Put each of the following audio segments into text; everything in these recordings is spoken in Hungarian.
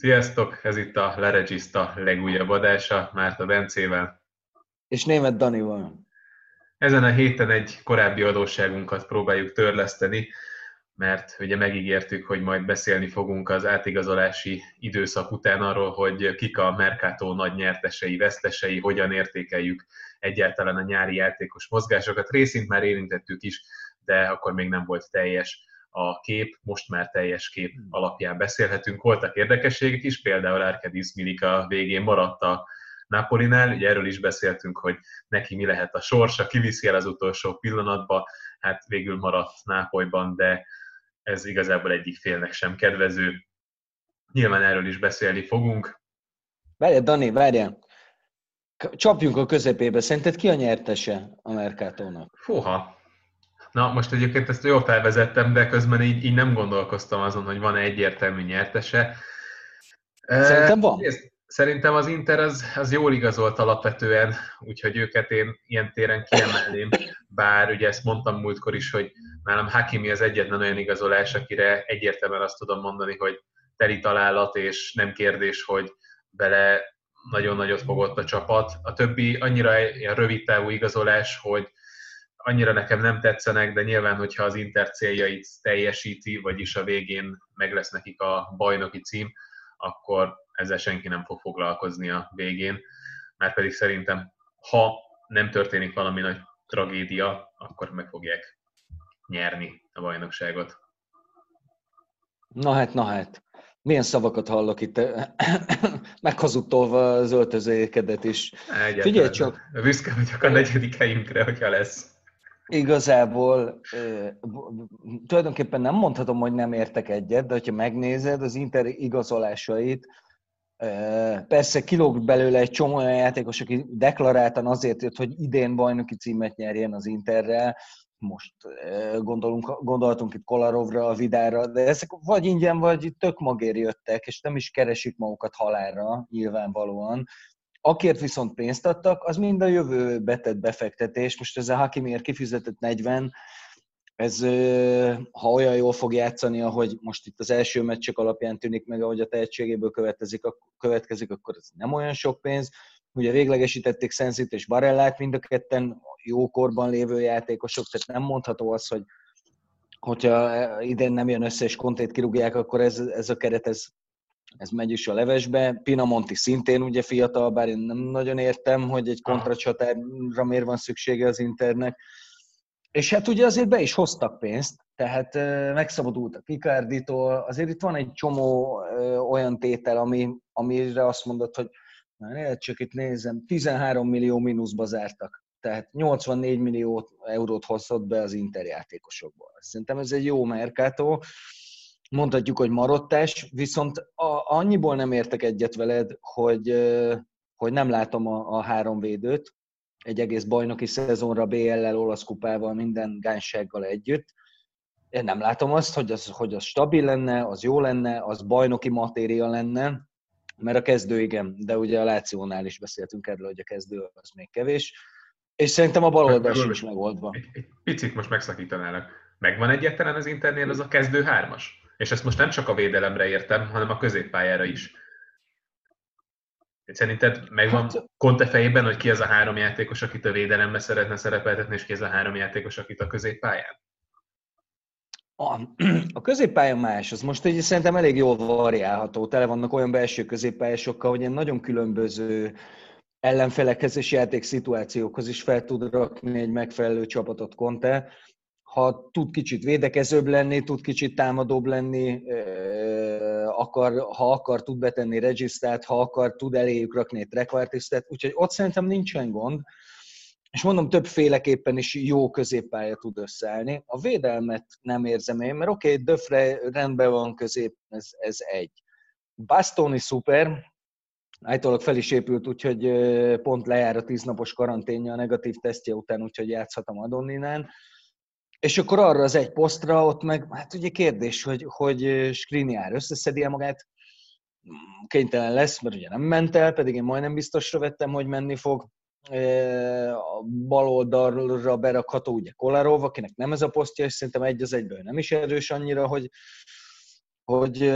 Sziasztok, ez itt a Leregiszta legújabb adása, Márta Bencével. És német Danival. Ezen a héten egy korábbi adósságunkat próbáljuk törleszteni, mert ugye megígértük, hogy majd beszélni fogunk az átigazolási időszak után arról, hogy kik a Mercato nagy nyertesei, vesztesei, hogyan értékeljük egyáltalán a nyári játékos mozgásokat. Részint már érintettük is, de akkor még nem volt teljes a kép, most már teljes kép hmm. alapján beszélhetünk. Voltak érdekességek is, például Arkadis Milika végén maradt a Napolinál, ugye erről is beszéltünk, hogy neki mi lehet a sorsa, kiviszi el az utolsó pillanatba, hát végül maradt Nápolyban, de ez igazából egyik félnek sem kedvező. Nyilván erről is beszélni fogunk. Várjál, Dani, várjál. Csapjunk a közepébe. Szerinted ki a nyertese a Mercatónak? Fúha, Na, most egyébként ezt jól felvezettem, de közben így, így nem gondolkoztam azon, hogy van-e egyértelmű nyertese. Szerintem van. Szerintem az Inter az, az jól igazolt alapvetően, úgyhogy őket én ilyen téren kiemelném, bár ugye ezt mondtam múltkor is, hogy nálam Hakimi az egyetlen olyan igazolás, akire egyértelműen azt tudom mondani, hogy teli találat, és nem kérdés, hogy bele nagyon nagyot fogott a csapat. A többi annyira egy rövid távú igazolás, hogy annyira nekem nem tetszenek, de nyilván, hogyha az Inter céljait teljesíti, vagyis a végén meg lesz nekik a bajnoki cím, akkor ezzel senki nem fog foglalkozni a végén, mert pedig szerintem, ha nem történik valami nagy tragédia, akkor meg fogják nyerni a bajnokságot. Na hát, na hát. Milyen szavakat hallok itt? Meghazudtolva az öltözékedet is. Egyetlen. Figyelj csak! Büszke vagyok a negyedik helyünkre, hogyha lesz. Igazából tulajdonképpen nem mondhatom, hogy nem értek egyet, de ha megnézed az Inter igazolásait, persze kilóg belőle egy csomó olyan játékos, aki deklaráltan azért jött, hogy idén bajnoki címet nyerjen az Interrel, most gondolunk, gondoltunk itt Kolarovra, a Vidára, de ezek vagy ingyen, vagy tök magér jöttek, és nem is keresik magukat halálra, nyilvánvalóan Akért viszont pénzt adtak, az mind a jövő betett befektetés. Most ez a Hakimiért kifizetett 40, ez ha olyan jól fog játszani, ahogy most itt az első meccsek alapján tűnik meg, ahogy a tehetségéből következik, következik akkor ez nem olyan sok pénz. Ugye véglegesítették Szenzit és Barellát, mind a ketten jó korban lévő játékosok, tehát nem mondható az, hogy hogyha idén nem jön össze és kontét kirúgják, akkor ez, ez a keret ez ez megy is a levesbe. Pinamonti szintén ugye fiatal, bár én nem nagyon értem, hogy egy kontracsatárra miért van szüksége az Internek. És hát ugye azért be is hoztak pénzt, tehát megszabadultak Picarditól, azért itt van egy csomó olyan tétel, ami, amire azt mondod, hogy már csak itt nézem, 13 millió mínuszba zártak. Tehát 84 millió eurót hozott be az Inter játékosokból. Szerintem ez egy jó merkátó mondhatjuk, hogy marottás, viszont a, annyiból nem értek egyet veled, hogy, hogy nem látom a, a három védőt egy egész bajnoki szezonra BL-lel, olasz kupával, minden gánysággal együtt. Én nem látom azt, hogy az, hogy az stabil lenne, az jó lenne, az bajnoki matéria lenne, mert a kezdő igen, de ugye a Lációnál is beszéltünk erről, hogy a kezdő az még kevés, és szerintem a baloldal sincs megoldva. Egy, egy picit most megszakítanának. Megvan egyetlen az internél az a kezdő hármas? És ezt most nem csak a védelemre értem, hanem a középpályára is. Szerinted megvan hát, Conte fejében, hogy ki az a három játékos, akit a védelembe szeretne szerepeltetni, és ki az a három játékos, akit a középpályán? A, a középpálya más, az most egy szerintem elég jól variálható. Tele vannak olyan belső középpályásokkal, hogy ilyen nagyon különböző ellenfelekhez és játékszituációkhoz is fel tud rakni egy megfelelő csapatot Conte ha tud kicsit védekezőbb lenni, tud kicsit támadóbb lenni, akar, ha akar, tud betenni regisztrát, ha akar, tud eléjük rakni egy trekvártisztet, úgyhogy ott szerintem nincsen gond. És mondom, többféleképpen is jó középpálya tud összeállni. A védelmet nem érzem én, mert oké, okay, Döfre rendben van közép, ez, ez egy. Bastoni szuper, állítólag fel is épült, úgyhogy pont lejár a tíznapos karanténja a negatív tesztje után, úgyhogy játszhatom Adonninán. És akkor arra az egy posztra, ott meg, hát ugye kérdés, hogy, hogy Skriniar összeszedi magát, kénytelen lesz, mert ugye nem ment el, pedig én majdnem biztosra vettem, hogy menni fog. A bal oldalra berakható ugye Kolarov, akinek nem ez a posztja, és szerintem egy az egyből nem is erős annyira, hogy, hogy,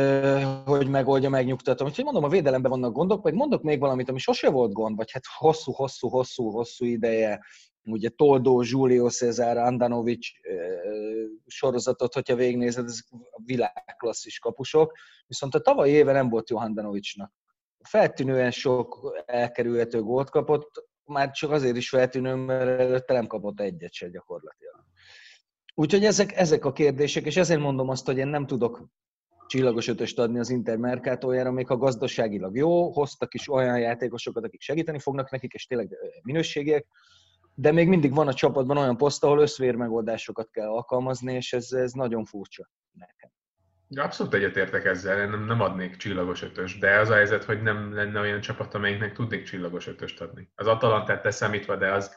hogy megoldja, megnyugtatom. Úgyhogy mondom, a védelemben vannak gondok, vagy mondok még valamit, ami sose volt gond, vagy hát hosszú, hosszú, hosszú, hosszú ideje, ugye Toldó, Julio Cesar, Andanovic sorozatot, hogyha végignézed, ez világklasszis kapusok, viszont a tavalyi éve nem volt jó Andanovicnak. Feltűnően sok elkerülhető gólt kapott, már csak azért is feltűnő, mert előtte nem kapott egyet se gyakorlatilag. Úgyhogy ezek, ezek a kérdések, és ezért mondom azt, hogy én nem tudok csillagos ötöst adni az Inter Mercatójára, még ha gazdaságilag jó, hoztak is olyan játékosokat, akik segíteni fognak nekik, és tényleg minőségiek, de még mindig van a csapatban olyan poszt, ahol összvér megoldásokat kell alkalmazni, és ez, ez nagyon furcsa nekem. Abszolút egyetértek ezzel, nem, nem adnék csillagos ötös, de az a helyzet, hogy nem lenne olyan csapat, amelyiknek tudnék csillagos ötöst adni. Az Atalantát te számítva, de az,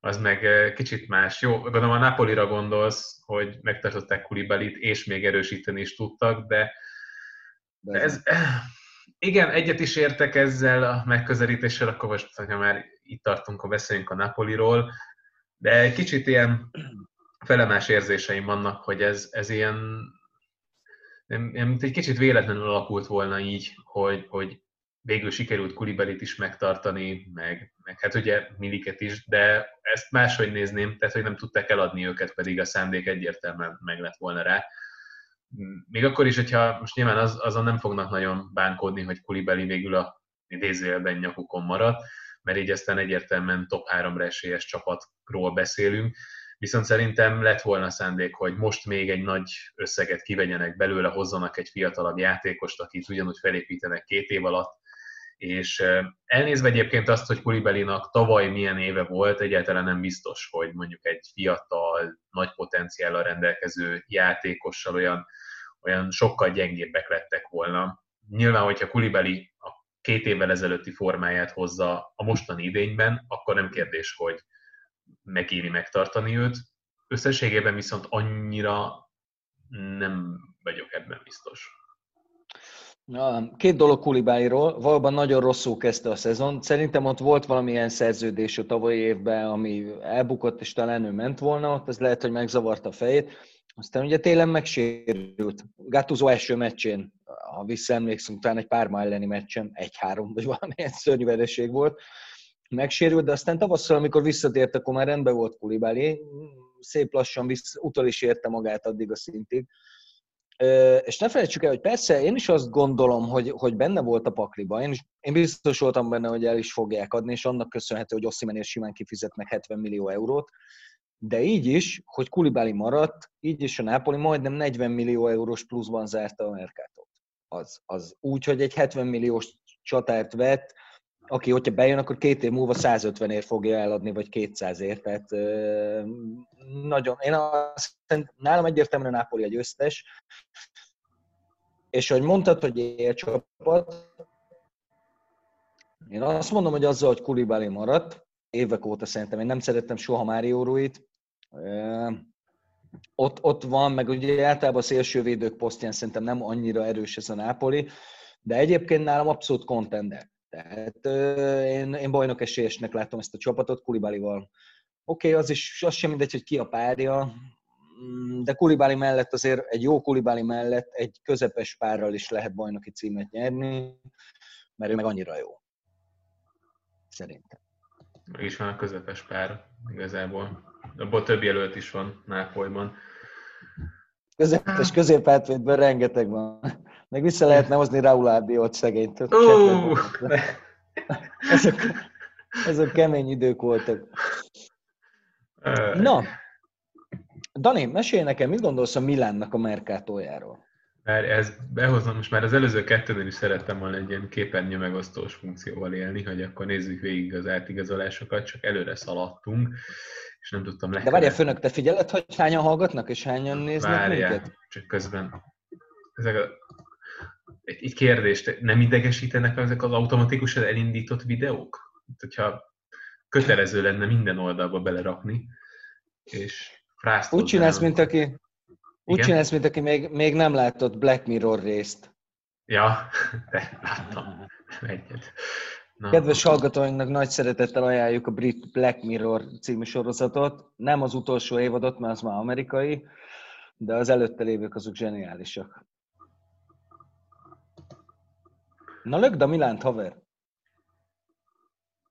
az meg kicsit más. Jó, gondolom a Napolira gondolsz, hogy megtartották Kulibalit, és még erősíteni is tudtak, de, de ez, igen, egyet is értek ezzel a megközelítéssel, akkor most, ha már itt tartunk, ha beszéljünk a Napoliról, de kicsit ilyen felemás érzéseim vannak, hogy ez, ez ilyen, nem, egy kicsit véletlenül alakult volna így, hogy, hogy végül sikerült Kulibelit is megtartani, meg, meg hát ugye Miliket is, de ezt máshogy nézném, tehát hogy nem tudták eladni őket, pedig a szándék egyértelműen meg lett volna rá. Még akkor is, hogyha most nyilván az, azon nem fognak nagyon bánkódni, hogy Kulibeli végül a idézőjelben nyakukon maradt, mert így aztán egyértelműen top 3-ra esélyes csapatról beszélünk, viszont szerintem lett volna szándék, hogy most még egy nagy összeget kivegyenek belőle, hozzanak egy fiatalabb játékost, akit ugyanúgy felépítenek két év alatt, és elnézve egyébként azt, hogy Kulibelinak tavaly milyen éve volt, egyáltalán nem biztos, hogy mondjuk egy fiatal, nagy potenciállal rendelkező játékossal olyan, olyan sokkal gyengébbek lettek volna. Nyilván, hogyha Kulibeli a két évvel ezelőtti formáját hozza a mostani idényben, akkor nem kérdés, hogy megéri megtartani őt. Összességében viszont annyira nem vagyok ebben biztos. Két dolog Kulibáliról. Valóban nagyon rosszul kezdte a szezon. Szerintem ott volt valamilyen szerződés a tavalyi évben, ami elbukott, és talán ő ment volna ott, ez lehet, hogy megzavarta a fejét. Aztán ugye télen megsérült. Gattuso első meccsén, ha visszaemlékszünk, talán egy párma elleni meccsen, egy-három, vagy valamilyen szörnyű vereség volt, megsérült, de aztán tavasszal, amikor visszatért, akkor már rendben volt Kulibáli. Szép lassan vissza, utol is érte magát addig a szintig és ne felejtsük el, hogy persze én is azt gondolom, hogy, hogy benne volt a pakliba. Én, is, én biztos voltam benne, hogy el is fogják adni, és annak köszönhető, hogy Ossimenél simán kifizetnek 70 millió eurót. De így is, hogy Kulibáli maradt, így is a Napoli majdnem 40 millió eurós pluszban zárta a Mercatot. Az, az úgy, hogy egy 70 milliós csatárt vett, aki, hogyha bejön, akkor két év múlva 150 ért fogja eladni, vagy 200 ért. Tehát nagyon, én azt nálam egyértelműen a Napoli egy összes, és hogy mondtad, hogy él csapat, én azt mondom, hogy azzal, hogy Kulibali maradt, évek óta szerintem, én nem szerettem soha Mário Ruit, ott, ott van, meg ugye általában a szélsővédők posztján szerintem nem annyira erős ez a Nápoli, de egyébként nálam abszolút contender. Tehát én, én bajnok esélyesnek látom ezt a csapatot Kulibálival. Oké, okay, az is az sem mindegy, hogy ki a párja, mm, de Kulibáli mellett azért egy jó Kulibáli mellett egy közepes párral is lehet bajnoki címet nyerni, mert ő meg annyira jó. Szerintem. Meg is van a közepes pár igazából. Abból több jelölt is van Nápolyban. Közepes középátvédben rengeteg van. Meg vissza lehetne hozni Raúl Ábiót szegényt. Uh, ezek, ezek kemény idők voltak. Na, Dani, mesélj nekem, mit gondolsz a Milánnak a Mercatójáról? Mert ez behozom, most már az előző kettőnél is szerettem volna egy ilyen képernyő megosztós funkcióval élni, hogy akkor nézzük végig az átigazolásokat, csak előre szaladtunk, és nem tudtam le. De várjál, főnök, te figyeled, hogy hányan hallgatnak, és hányan néznek Várjál, minket? csak közben ezek a egy kérdést, nem idegesítenek ezek az automatikusan elindított videók? Hogyha kötelező lenne minden oldalba belerakni, és Úgy csinálsz, mint aki, úgy csinálsz, mint aki még, még nem látott Black Mirror részt. Ja, de láttam. Egyet. Kedves hallgatóinknak nagy szeretettel ajánljuk a Brit Black Mirror című sorozatot. Nem az utolsó évadot, mert az már amerikai, de az előtte lévők azok zseniálisak. Na lögd a Milánt, haver!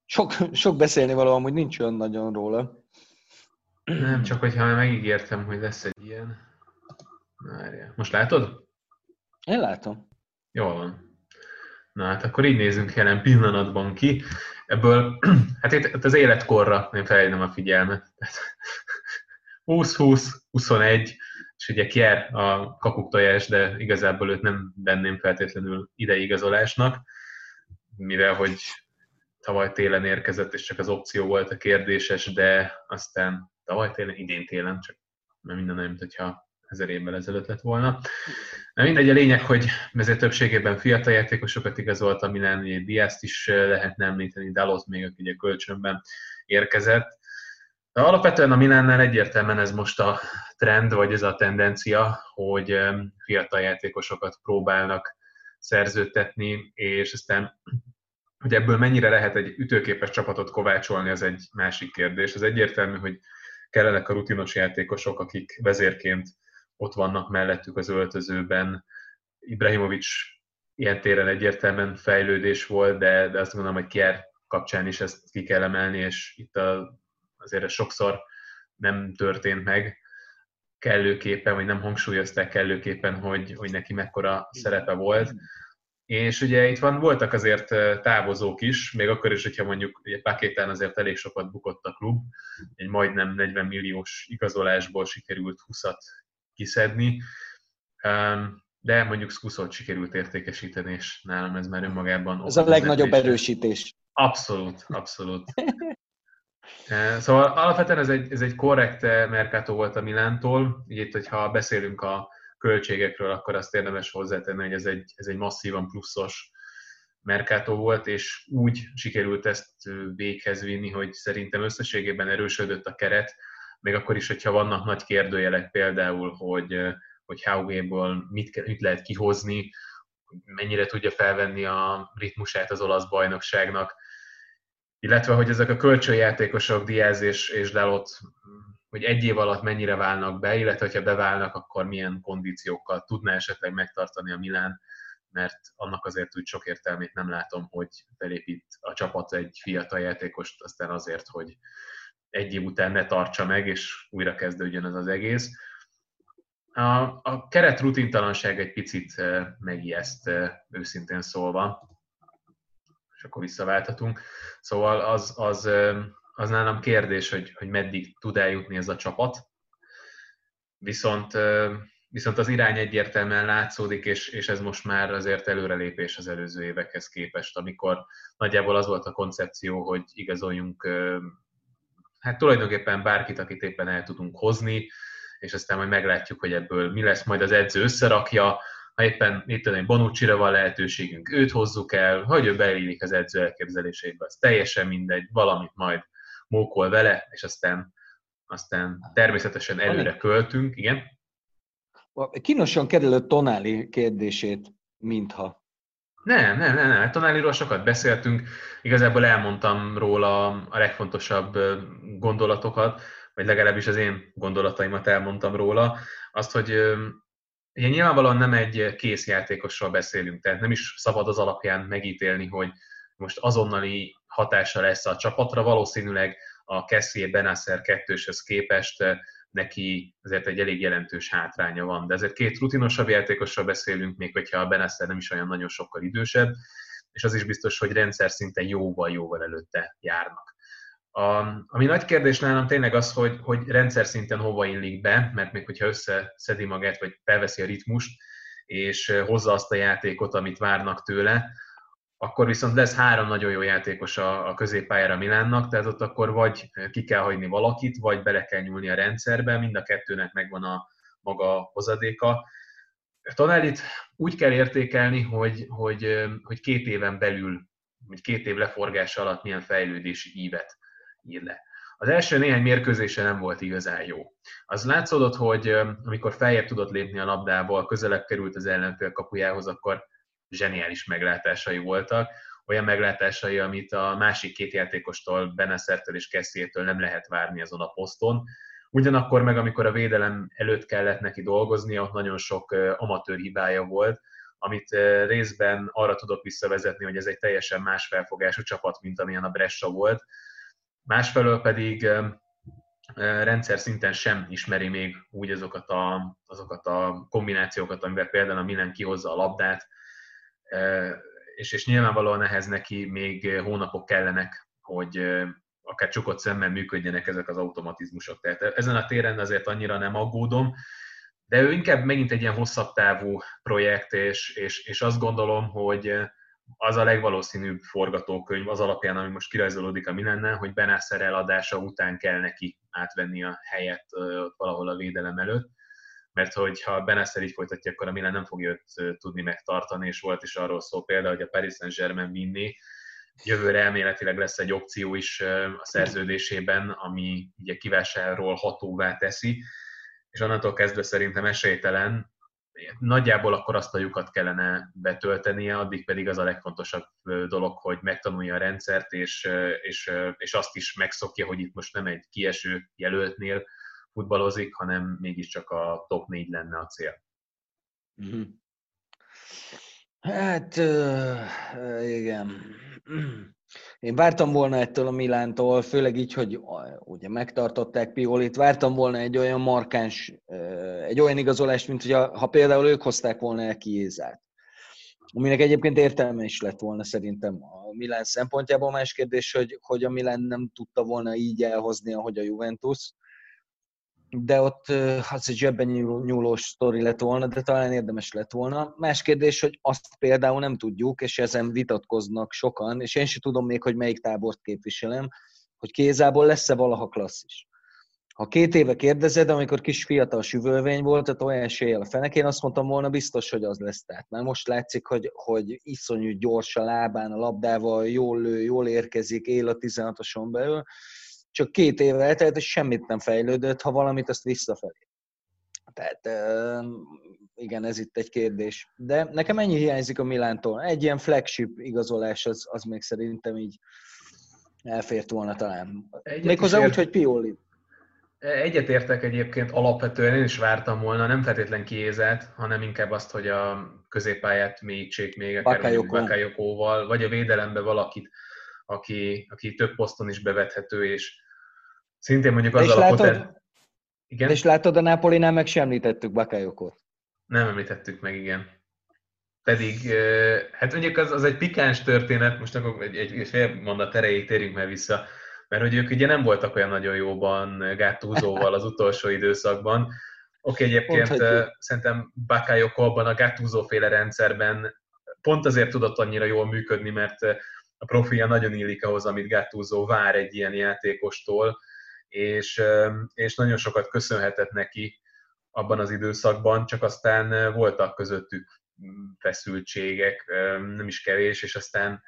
Sok, sok beszélni való, amúgy nincs olyan nagyon róla. Nem, csak hogyha megígértem, hogy lesz egy ilyen. Várjál. Most látod? Én látom. Jól van. Na hát akkor így nézünk jelen pillanatban ki. Ebből, hát itt az életkorra én felhívnám a figyelmet. 20-20, 21, és ugye Kier a kakuktojás, de igazából őt nem benném feltétlenül ideigazolásnak, mivel hogy tavaly télen érkezett, és csak az opció volt a kérdéses, de aztán tavaly télen, idén télen, csak mert minden olyan, mintha ezer évvel ezelőtt lett volna. Na mindegy, a lényeg, hogy ezért többségében fiatal játékosokat igazolt, ami ugye Diászt is lehetne említeni, Dalot még, aki ugye kölcsönben érkezett. De alapvetően a Milánnál egyértelműen ez most a trend, vagy ez a tendencia, hogy fiatal játékosokat próbálnak szerződtetni, és aztán hogy ebből mennyire lehet egy ütőképes csapatot kovácsolni, az egy másik kérdés. Ez egyértelmű, hogy kellenek a rutinos játékosok, akik vezérként ott vannak mellettük az öltözőben. Ibrahimovic ilyen téren egyértelműen fejlődés volt, de, de azt gondolom, hogy Kier kapcsán is ezt ki kell emelni, és itt a, azért ez sokszor nem történt meg kellőképpen, vagy nem hangsúlyozták kellőképpen, hogy, hogy neki mekkora szerepe volt. És ugye itt van, voltak azért távozók is, még akkor is, hogyha mondjuk ugye Pakétán azért elég sokat bukott a klub, egy majdnem 40 milliós igazolásból sikerült 20-at kiszedni, de mondjuk Skuszot sikerült értékesíteni, és nálam ez már önmagában... Ez a legnagyobb erősítés. Abszolút, abszolút. Szóval alapvetően ez egy, ez egy korrekt merkátó volt a Milántól. Így itt, hogyha beszélünk a költségekről, akkor azt érdemes hozzátenni, hogy ez egy, ez egy masszívan pluszos merkátó volt, és úgy sikerült ezt véghez vinni, hogy szerintem összességében erősödött a keret, még akkor is, hogyha vannak nagy kérdőjelek például, hogy, hogy Haugéból mit, mit lehet kihozni, mennyire tudja felvenni a ritmusát az olasz bajnokságnak, illetve hogy ezek a kölcsönjátékosok, Diaz és, és Dalot hogy egy év alatt mennyire válnak be, illetve ha beválnak, akkor milyen kondíciókkal tudná esetleg megtartani a Milán, mert annak azért úgy sok értelmét nem látom, hogy felépít a csapat egy fiatal játékost, aztán azért, hogy egy év után ne tartsa meg, és újra kezdődjön ez az egész. A, a keret rutintalanság egy picit eh, megijeszt, eh, őszintén szólva, és akkor visszaválthatunk. Szóval az, az eh, az nálam kérdés, hogy, hogy meddig tud eljutni ez a csapat. Viszont, viszont az irány egyértelműen látszódik, és, és ez most már azért előrelépés az előző évekhez képest, amikor nagyjából az volt a koncepció, hogy igazoljunk hát tulajdonképpen bárkit, akit éppen el tudunk hozni, és aztán majd meglátjuk, hogy ebből mi lesz, majd az edző összerakja, ha éppen itt tudom, bonucci van lehetőségünk, őt hozzuk el, hogy ő beillik az edző elképzelésébe, az teljesen mindegy, valamit majd mókol vele, és aztán, aztán természetesen előre költünk, igen. Kínosan kerülő Tonáli kérdését, mintha. Nem, nem, nem, nem. Tonáliról sokat beszéltünk, igazából elmondtam róla a legfontosabb gondolatokat, vagy legalábbis az én gondolataimat elmondtam róla. Azt, hogy ugye nyilvánvalóan nem egy kész játékosról beszélünk, tehát nem is szabad az alapján megítélni, hogy most azonnali hatása lesz a csapatra, valószínűleg a Kessié Benasser kettőshöz képest neki azért egy elég jelentős hátránya van. De ezért két rutinosabb játékosról beszélünk, még hogyha a Benasser nem is olyan nagyon sokkal idősebb, és az is biztos, hogy rendszer szinten jóval-jóval előtte járnak. A, ami nagy kérdés nálam tényleg az, hogy, hogy rendszer szinten hova illik be, mert még hogyha összeszedi magát, vagy felveszi a ritmust, és hozza azt a játékot, amit várnak tőle, akkor viszont lesz három nagyon jó játékos a, a középpályára Milánnak, tehát ott akkor vagy ki kell hagyni valakit, vagy bele kell nyúlni a rendszerbe, mind a kettőnek megvan a maga hozadéka. Tanálit úgy kell értékelni, hogy, hogy, hogy két éven belül, vagy két év leforgása alatt milyen fejlődési ívet ír le. Az első néhány mérkőzése nem volt igazán jó. Az látszódott, hogy amikor feljebb tudott lépni a labdából, közelebb került az ellenfél kapujához, akkor zseniális meglátásai voltak, olyan meglátásai, amit a másik két játékostól, Beneszertől és Kessiétől nem lehet várni azon a poszton. Ugyanakkor meg, amikor a védelem előtt kellett neki dolgozni, ott nagyon sok amatőr hibája volt, amit részben arra tudok visszavezetni, hogy ez egy teljesen más felfogású csapat, mint amilyen a Brescia volt. Másfelől pedig rendszer szinten sem ismeri még úgy azokat a, azokat a kombinációkat, amivel például a Milan kihozza a labdát, és, és nyilvánvalóan ehhez neki még hónapok kellenek, hogy akár csukott szemmel működjenek ezek az automatizmusok. Tehát ezen a téren azért annyira nem aggódom, de ő inkább megint egy ilyen hosszabb távú projekt, és, és, és azt gondolom, hogy az a legvalószínűbb forgatókönyv az alapján, ami most kirajzolódik a Milennel, hogy Benászer eladása után kell neki átvenni a helyet valahol a védelem előtt, mert hogyha Benászer így folytatja, akkor a Milan nem fogja őt tudni megtartani, és volt is arról szó például, hogy a Paris Saint-Germain vinni, jövőre elméletileg lesz egy opció is a szerződésében, ami ugye kivásárról hatóvá teszi, és onnantól kezdve szerintem esélytelen, nagyjából akkor azt a lyukat kellene betöltenie, addig pedig az a legfontosabb dolog, hogy megtanulja a rendszert, és, és, és azt is megszokja, hogy itt most nem egy kieső jelöltnél futballozik, hanem mégiscsak a top 4 lenne a cél. Mm-hmm. Hát, igen. Én vártam volna ettől a Milántól, főleg így, hogy ugye megtartották Piolit, vártam volna egy olyan markáns, egy olyan igazolást, mint hogy ha például ők hozták volna el Kiézát. Aminek egyébként értelme is lett volna szerintem a Milán szempontjából. Más kérdés, hogy, hogy a Milán nem tudta volna így elhozni, ahogy a Juventus de ott az egy zsebben nyúlós sztori lett volna, de talán érdemes lett volna. Más kérdés, hogy azt például nem tudjuk, és ezen vitatkoznak sokan, és én sem tudom még, hogy melyik tábort képviselem, hogy kézából lesz-e valaha klasszis. Ha két éve kérdezed, amikor kis fiatal süvölvény volt, tehát olyan eséllyel a fenek, én azt mondtam volna biztos, hogy az lesz. Tehát már most látszik, hogy, hogy iszonyú gyors a lábán, a labdával, jól lő, jól érkezik, él a 16-oson belül csak két év eltelt, és semmit nem fejlődött, ha valamit, azt visszafelé. Tehát igen, ez itt egy kérdés. De nekem ennyi hiányzik a Milántól. Egy ilyen flagship igazolás, az, az még szerintem így elfért volna talán. Egyet Méghozzá úgy, hogy Pioli. Egyetértek egyébként alapvetően, én is vártam volna, nem feltétlen kiézet, hanem inkább azt, hogy a középpályát mélyítsék még akár Bakayokóval, vagy a védelembe valakit, aki, aki több poszton is bevethető, és szintén mondjuk az a poten... Igen? És látod, a Napolinál meg sem említettük Bakayokot. Nem említettük meg, igen. Pedig, hát mondjuk az, az egy pikáns történet, most akkor egy, egy fél mondat erejéig térjünk már vissza, mert hogy ők ugye nem voltak olyan nagyon jóban Gattusoval az utolsó időszakban. Oké, okay, egyébként Pont, szerintem Bakayoko abban a Gattuso féle rendszerben pont azért tudott annyira jól működni, mert a profilja nagyon illik ahhoz, amit Gattuso vár egy ilyen játékostól, és, és nagyon sokat köszönhetett neki abban az időszakban, csak aztán voltak közöttük feszültségek, nem is kevés, és aztán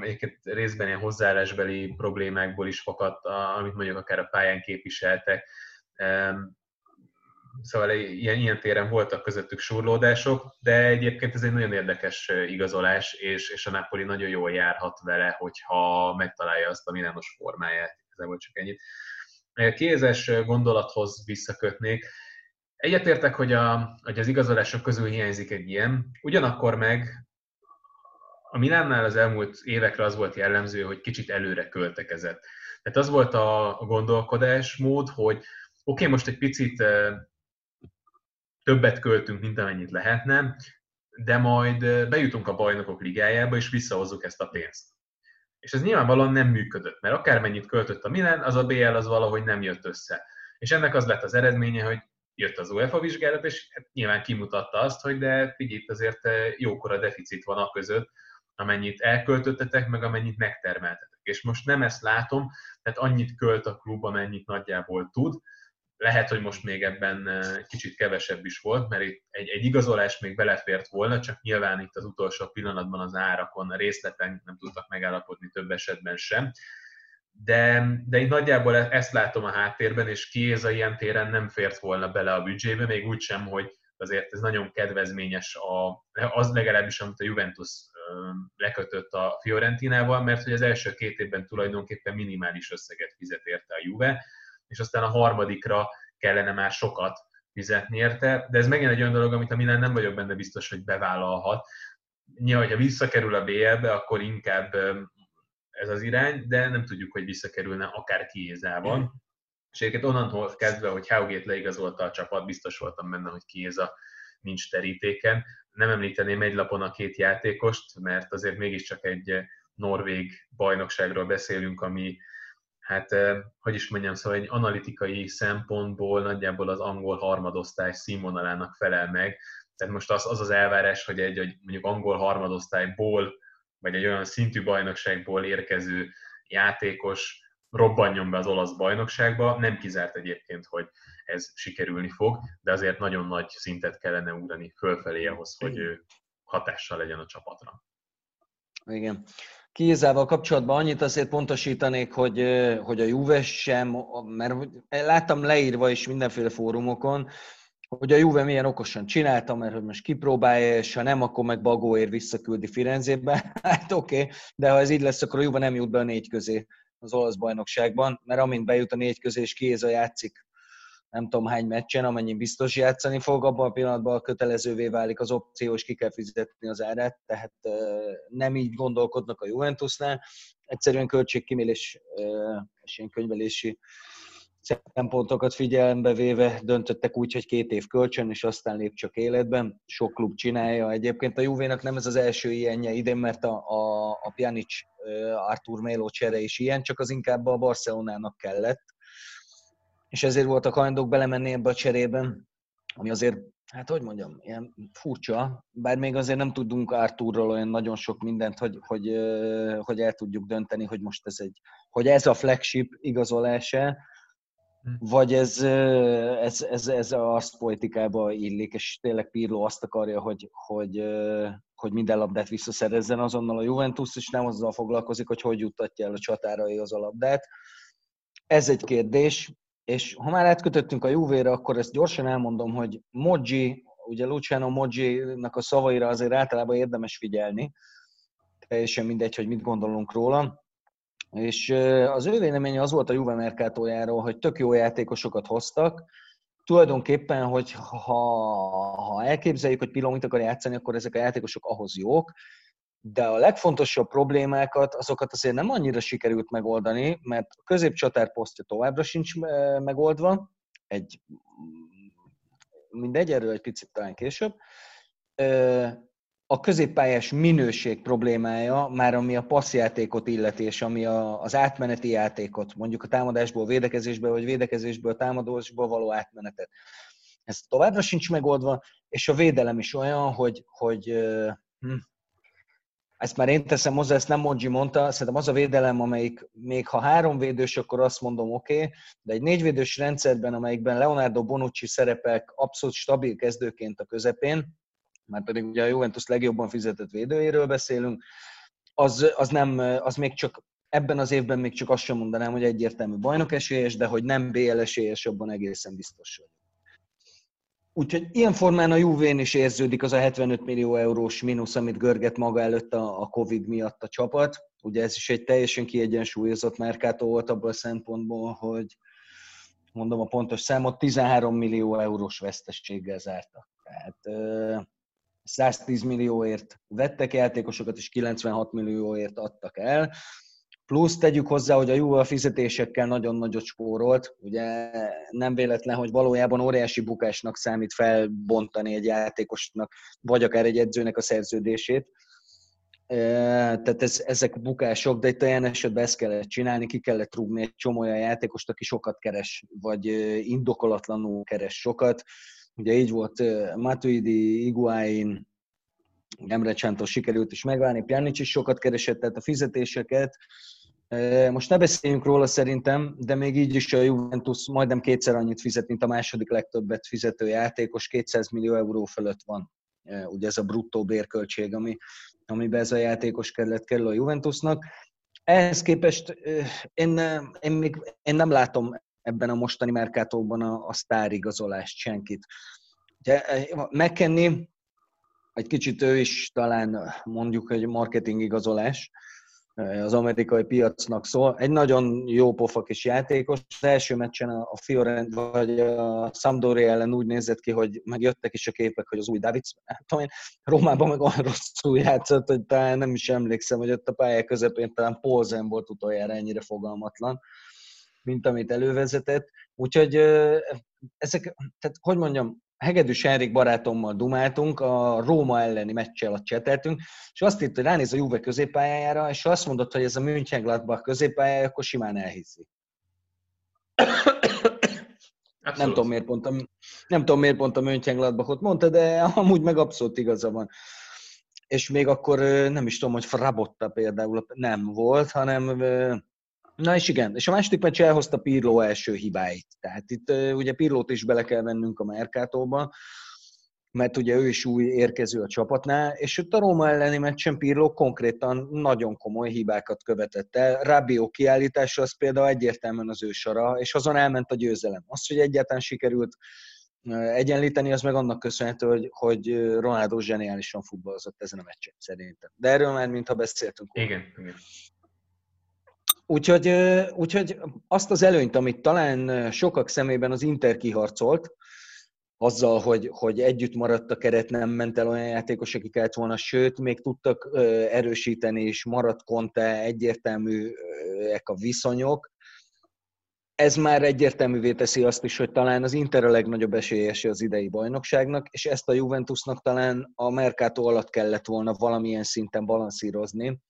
egyébként részben ilyen hozzáállásbeli problémákból is fakadt, amit mondjuk akár a pályán képviseltek. Szóval ilyen, ilyen téren voltak közöttük surlódások, de egyébként ez egy nagyon érdekes igazolás, és, és a Napoli nagyon jól járhat vele, hogyha megtalálja azt a Milános formáját. Igazából csak ennyit. Kézes gondolathoz visszakötnék. Egyetértek, hogy, a, hogy az igazolások közül hiányzik egy ilyen, ugyanakkor meg a Milánnál az elmúlt évekre az volt jellemző, hogy kicsit előre költekezett. Tehát az volt a gondolkodásmód, hogy oké, okay, most egy picit többet költünk, mint amennyit lehetne, de majd bejutunk a bajnokok ligájába, és visszahozzuk ezt a pénzt. És ez nyilvánvalóan nem működött, mert akármennyit költött a Milan, az a BL az valahogy nem jött össze. És ennek az lett az eredménye, hogy jött az UEFA vizsgálat, és hát nyilván kimutatta azt, hogy de figyelj, azért jókora deficit van a között, amennyit elköltöttetek, meg amennyit megtermeltetek. És most nem ezt látom, tehát annyit költ a klub, amennyit nagyjából tud, lehet, hogy most még ebben eh, kicsit kevesebb is volt, mert itt egy, egy igazolás még belefért volna, csak nyilván itt az utolsó pillanatban az árakon, a részleten nem tudtak megállapodni több esetben sem. De, de én nagyjából e-, ezt látom a háttérben, és ki ez a ilyen téren nem fért volna bele a büdzsébe, még úgy sem, hogy azért ez nagyon kedvezményes, a, az legalábbis, amit a Juventus lekötött a Fiorentinával, mert hogy az első két évben tulajdonképpen minimális összeget fizet érte a Juve, és aztán a harmadikra kellene már sokat, fizetni érte, de ez megint egy olyan dolog, amit a Milan nem vagyok benne biztos, hogy bevállalhat. Nyilván, ha visszakerül a BL-be, akkor inkább ez az irány, de nem tudjuk, hogy visszakerülne akár Kiézában. És egyébként onnantól kezdve, hogy Haugét leigazolta a csapat, biztos voltam benne, hogy Kiéza nincs terítéken. Nem említeném egy lapon a két játékost, mert azért mégiscsak egy norvég bajnokságról beszélünk, ami hát, hogy is mondjam, szóval egy analitikai szempontból nagyjából az angol harmadosztály színvonalának felel meg. Tehát most az az, az elvárás, hogy egy hogy mondjuk angol harmadosztályból, vagy egy olyan szintű bajnokságból érkező játékos robbanjon be az olasz bajnokságba. Nem kizárt egyébként, hogy ez sikerülni fog, de azért nagyon nagy szintet kellene ugrani fölfelé ahhoz, hogy ő hatással legyen a csapatra. Igen. Kiézával kapcsolatban annyit azért pontosítanék, hogy, hogy a Juve sem, mert láttam leírva is mindenféle fórumokon, hogy a Juve milyen okosan csinálta, mert hogy most kipróbálja, és ha nem, akkor meg Bagóért visszaküldi Firenzébe. Hát oké, okay, de ha ez így lesz, akkor a Juve nem jut be a négy közé az olasz bajnokságban, mert amint bejut a négy közé, és Kiéza játszik nem tudom hány meccsen, amennyi biztos játszani fog, abban a pillanatban kötelezővé válik az opció, és ki kell fizetni az árát, tehát nem így gondolkodnak a Juventusnál. Egyszerűen költségkimélés és ilyen könyvelési szempontokat figyelembe véve döntöttek úgy, hogy két év kölcsön, és aztán lép csak életben. Sok klub csinálja. Egyébként a Juvénak nem ez az első ilyenje idén, mert a, a, a Pjanic Artur Melo csere is ilyen, csak az inkább a Barcelonának kellett és ezért voltak hajlandók belemenni ebbe a cserében, ami azért, hát hogy mondjam, ilyen furcsa, bár még azért nem tudunk Arturról olyan nagyon sok mindent, hogy, hogy, hogy el tudjuk dönteni, hogy most ez egy, hogy ez a flagship igazolása, hm. vagy ez, ez, ez, ez a arszpolitikába illik, és tényleg Pirlo azt akarja, hogy, hogy, hogy minden labdát visszaszerezzen azonnal a Juventus, és nem azzal foglalkozik, hogy hogy juttatja el a csatárai az a labdát. Ez egy kérdés, és ha már átkötöttünk a Juve-re, akkor ezt gyorsan elmondom, hogy Moggi, ugye Luciano Moggi-nak a szavaira azért általában érdemes figyelni, teljesen mindegy, hogy mit gondolunk róla. És az ő véleménye az volt a Juve Mercatójáról, hogy tök jó játékosokat hoztak, tulajdonképpen, hogy ha, ha elképzeljük, hogy Piló mit akar játszani, akkor ezek a játékosok ahhoz jók, de a legfontosabb problémákat, azokat azért nem annyira sikerült megoldani, mert a középcsatár posztja továbbra sincs megoldva, egy, mindegy, erről egy picit talán később. A középpályás minőség problémája, már ami a passzjátékot illeti, és ami a, az átmeneti játékot, mondjuk a támadásból védekezésbe, vagy védekezésből a támadásból való átmenetet. Ez továbbra sincs megoldva, és a védelem is olyan, hogy, hogy hm, ezt már én teszem hozzá, ezt nem Mongi mondta, szerintem az a védelem, amelyik még ha három védős, akkor azt mondom oké, okay, de egy négyvédős rendszerben, amelyikben Leonardo Bonucci szerepek abszolút stabil kezdőként a közepén, már pedig ugye a Juventus legjobban fizetett védőjéről beszélünk, az, az, nem, az még csak ebben az évben még csak azt sem mondanám, hogy egyértelmű bajnok esélyes, de hogy nem BL esélyes, abban egészen biztos vagyok. Úgyhogy ilyen formán a Juvén is érződik az a 75 millió eurós mínusz, amit görget maga előtt a, a Covid miatt a csapat. Ugye ez is egy teljesen kiegyensúlyozott merkátó volt abból a szempontból, hogy mondom a pontos számot, 13 millió eurós vesztességgel zártak. Tehát 110 millióért vettek játékosokat, és 96 millióért adtak el. Plusz tegyük hozzá, hogy a Juve a fizetésekkel nagyon nagyot spórolt. Ugye nem véletlen, hogy valójában óriási bukásnak számít felbontani egy játékosnak, vagy akár egy edzőnek a szerződését. Tehát ez, ezek bukások, de itt olyan esetben ezt kellett csinálni, ki kellett rúgni egy csomó olyan játékost, aki sokat keres, vagy indokolatlanul keres sokat. Ugye így volt Matuidi, Iguain, Emre Csántos sikerült is megválni, Pjanic is sokat keresett, tehát a fizetéseket most ne beszéljünk róla szerintem, de még így is a Juventus majdnem kétszer annyit fizet, mint a második legtöbbet fizető játékos, 200 millió euró fölött van. Ugye ez a bruttó bérköltség, ami, amiben ez a játékos kellett kerül a Juventusnak. Ehhez képest én, én, még, én nem látom ebben a mostani merkátóban a, a sztárigazolást senkit. Ugye, McKenny, egy kicsit ő is talán mondjuk egy marketing igazolás, az amerikai piacnak szól. Egy nagyon jó pofa kis játékos. Az első meccsen a Fiorent vagy a Sampdoria ellen úgy nézett ki, hogy megjöttek is a képek, hogy az új David, tudom én, Rómában meg olyan rosszul játszott, hogy talán nem is emlékszem, hogy ott a pályák közepén talán Polzen volt utoljára ennyire fogalmatlan, mint amit elővezetett. Úgyhogy ezek, tehát hogy mondjam, Hegedűs Enrik barátommal dumáltunk, a Róma elleni meccsel a cseteltünk, és azt írt, hogy ránéz a Juve középpályájára, és azt mondott, hogy ez a München-Gladbach középpályája, akkor simán elhiszi. Nem tudom, miért pont a, nem tudom, miért pont a Mönchengladbachot mondta, de amúgy meg abszolút igaza van. És még akkor nem is tudom, hogy Frabotta például nem volt, hanem Na és igen, és a második meccs elhozta Pirlo első hibáit. Tehát itt ugye Pirlót is bele kell vennünk a Mercatóba, mert ugye ő is új érkező a csapatnál, és ott a Róma elleni meccsen Pirlo konkrétan nagyon komoly hibákat követett el. Rabió kiállítása az például egyértelműen az ő sara, és azon elment a győzelem. Az, hogy egyáltalán sikerült egyenlíteni, az meg annak köszönhető, hogy, hogy Ronaldo zseniálisan futballozott ezen a meccsen szerintem. De erről már mintha beszéltünk. Igen, igen. Úgyhogy, úgyhogy azt az előnyt, amit talán sokak szemében az Inter kiharcolt, azzal, hogy, hogy együtt maradt a keret, nem ment el olyan játékos, akik kellett volna, sőt, még tudtak erősíteni, és maradt Conte, egyértelműek a viszonyok. Ez már egyértelművé teszi azt is, hogy talán az Inter a legnagyobb esélyese az idei bajnokságnak, és ezt a Juventusnak talán a Mercato alatt kellett volna valamilyen szinten balanszírozni,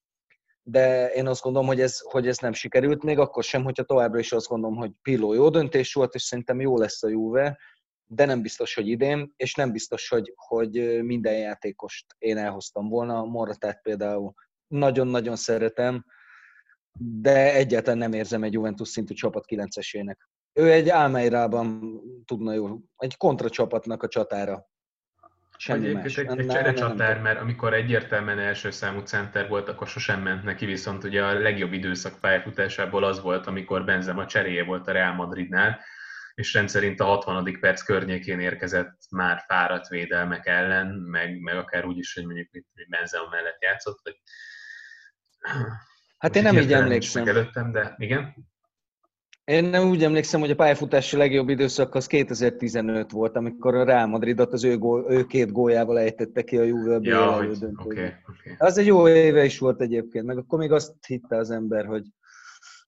de én azt gondolom, hogy ez, hogy ez nem sikerült, még akkor sem, hogyha továbbra is azt gondolom, hogy Pilló jó döntés volt, és szerintem jó lesz a Juve, de nem biztos, hogy idén, és nem biztos, hogy, hogy minden játékost én elhoztam volna. Moratát például nagyon-nagyon szeretem, de egyáltalán nem érzem egy Juventus szintű csapat 9-esének. Ő egy álmeirában tudna jó, egy kontracsapatnak a csatára. Semmi más. Egy, egy cserecsatár, mert amikor egyértelműen első számú center volt, akkor sosem ment neki, viszont ugye a legjobb időszak pályafutásából az volt, amikor Benzema cseréje volt a Real Madridnál, és rendszerint a 60. perc környékén érkezett már fáradt védelmek ellen, meg, meg akár úgy is, hogy mondjuk hogy Benzema mellett játszott, hogy Hát én nem így emlékszem. Előttem, de igen. Én nem úgy emlékszem, hogy a pályafutási legjobb időszak az 2015 volt, amikor a Real Madridot az ő, gól, ő két góljával ejtette ki a Juve ja, okay, okay. Az egy jó éve is volt egyébként, meg akkor még azt hitte az ember, hogy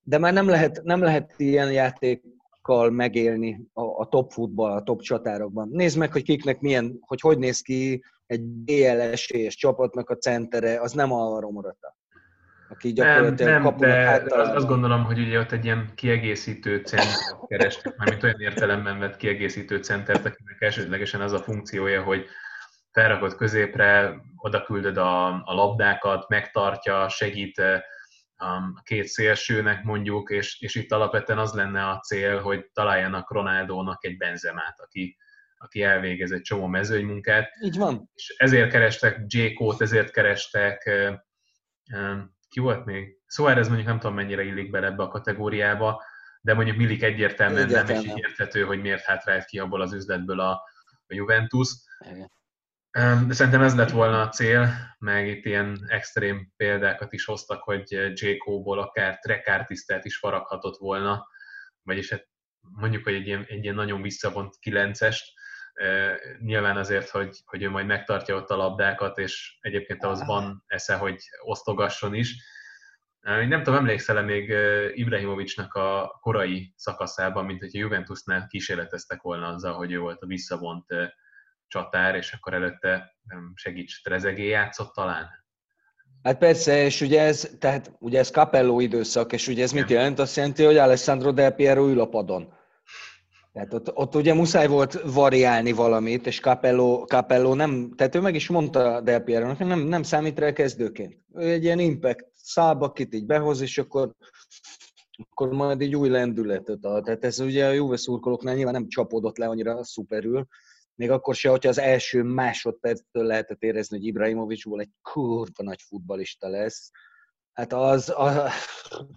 de már nem lehet, nem lehet ilyen játékkal megélni a, a top futball, a top csatárokban. Nézd meg, hogy kiknek milyen, hogy hogy néz ki egy BLS és csapatnak a centere, az nem a Morata aki gyakorlatilag nem, nem, de azt, azt gondolom, hogy ugye ott egy ilyen kiegészítő centert kerestek, mármint olyan értelemben vett kiegészítő centert, akinek elsődlegesen az a funkciója, hogy felrakod középre, oda küldöd a, a labdákat, megtartja, segít a két szélsőnek mondjuk, és, és itt alapvetően az lenne a cél, hogy találjanak Ronaldónak egy benzemát, aki, aki elvégez egy csomó mezőnymunkát. Így van. És ezért kerestek J. t ezért kerestek ki volt még? Szóval ez mondjuk nem tudom mennyire illik bele ebbe a kategóriába, de mondjuk Milik egyértelműen nem, és így érthető, hogy miért hátrált ki abból az üzletből a, a Juventus. Igen. De szerintem ez lett volna a cél, meg itt ilyen extrém példákat is hoztak, hogy J. ból akár trekártisztelt is faraghatott volna, vagyis hát mondjuk, hogy egy ilyen, egy ilyen nagyon visszavont kilencest, nyilván azért, hogy, hogy ő majd megtartja ott a labdákat, és egyébként az van esze, hogy osztogasson is. Nem tudom, emlékszel-e még Ibrahimovicsnak a korai szakaszában, mint hogy a Juventusnál kísérleteztek volna azzal, hogy ő volt a visszavont csatár, és akkor előtte segíts, Trezegé játszott talán? Hát persze, és ugye ez, tehát ugye ez Capello időszak, és ugye ez mit jelent? Azt jelenti, hogy Alessandro Del Piero ül a padon. Tehát ott, ott ugye muszáj volt variálni valamit, és Capello, Capello nem, tehát ő meg is mondta Del piero nem, nem számít rá kezdőként. Ő egy ilyen impact szálbakit így behoz, és akkor, akkor majd egy új lendületet ad. Tehát ez ugye a Juve szurkolóknál nyilván nem csapódott le annyira szuperül, még akkor se, hogyha az első másodperctől lehetett érezni, hogy Ibrahimovicsból egy kurva nagy futbalista lesz. Hát az, az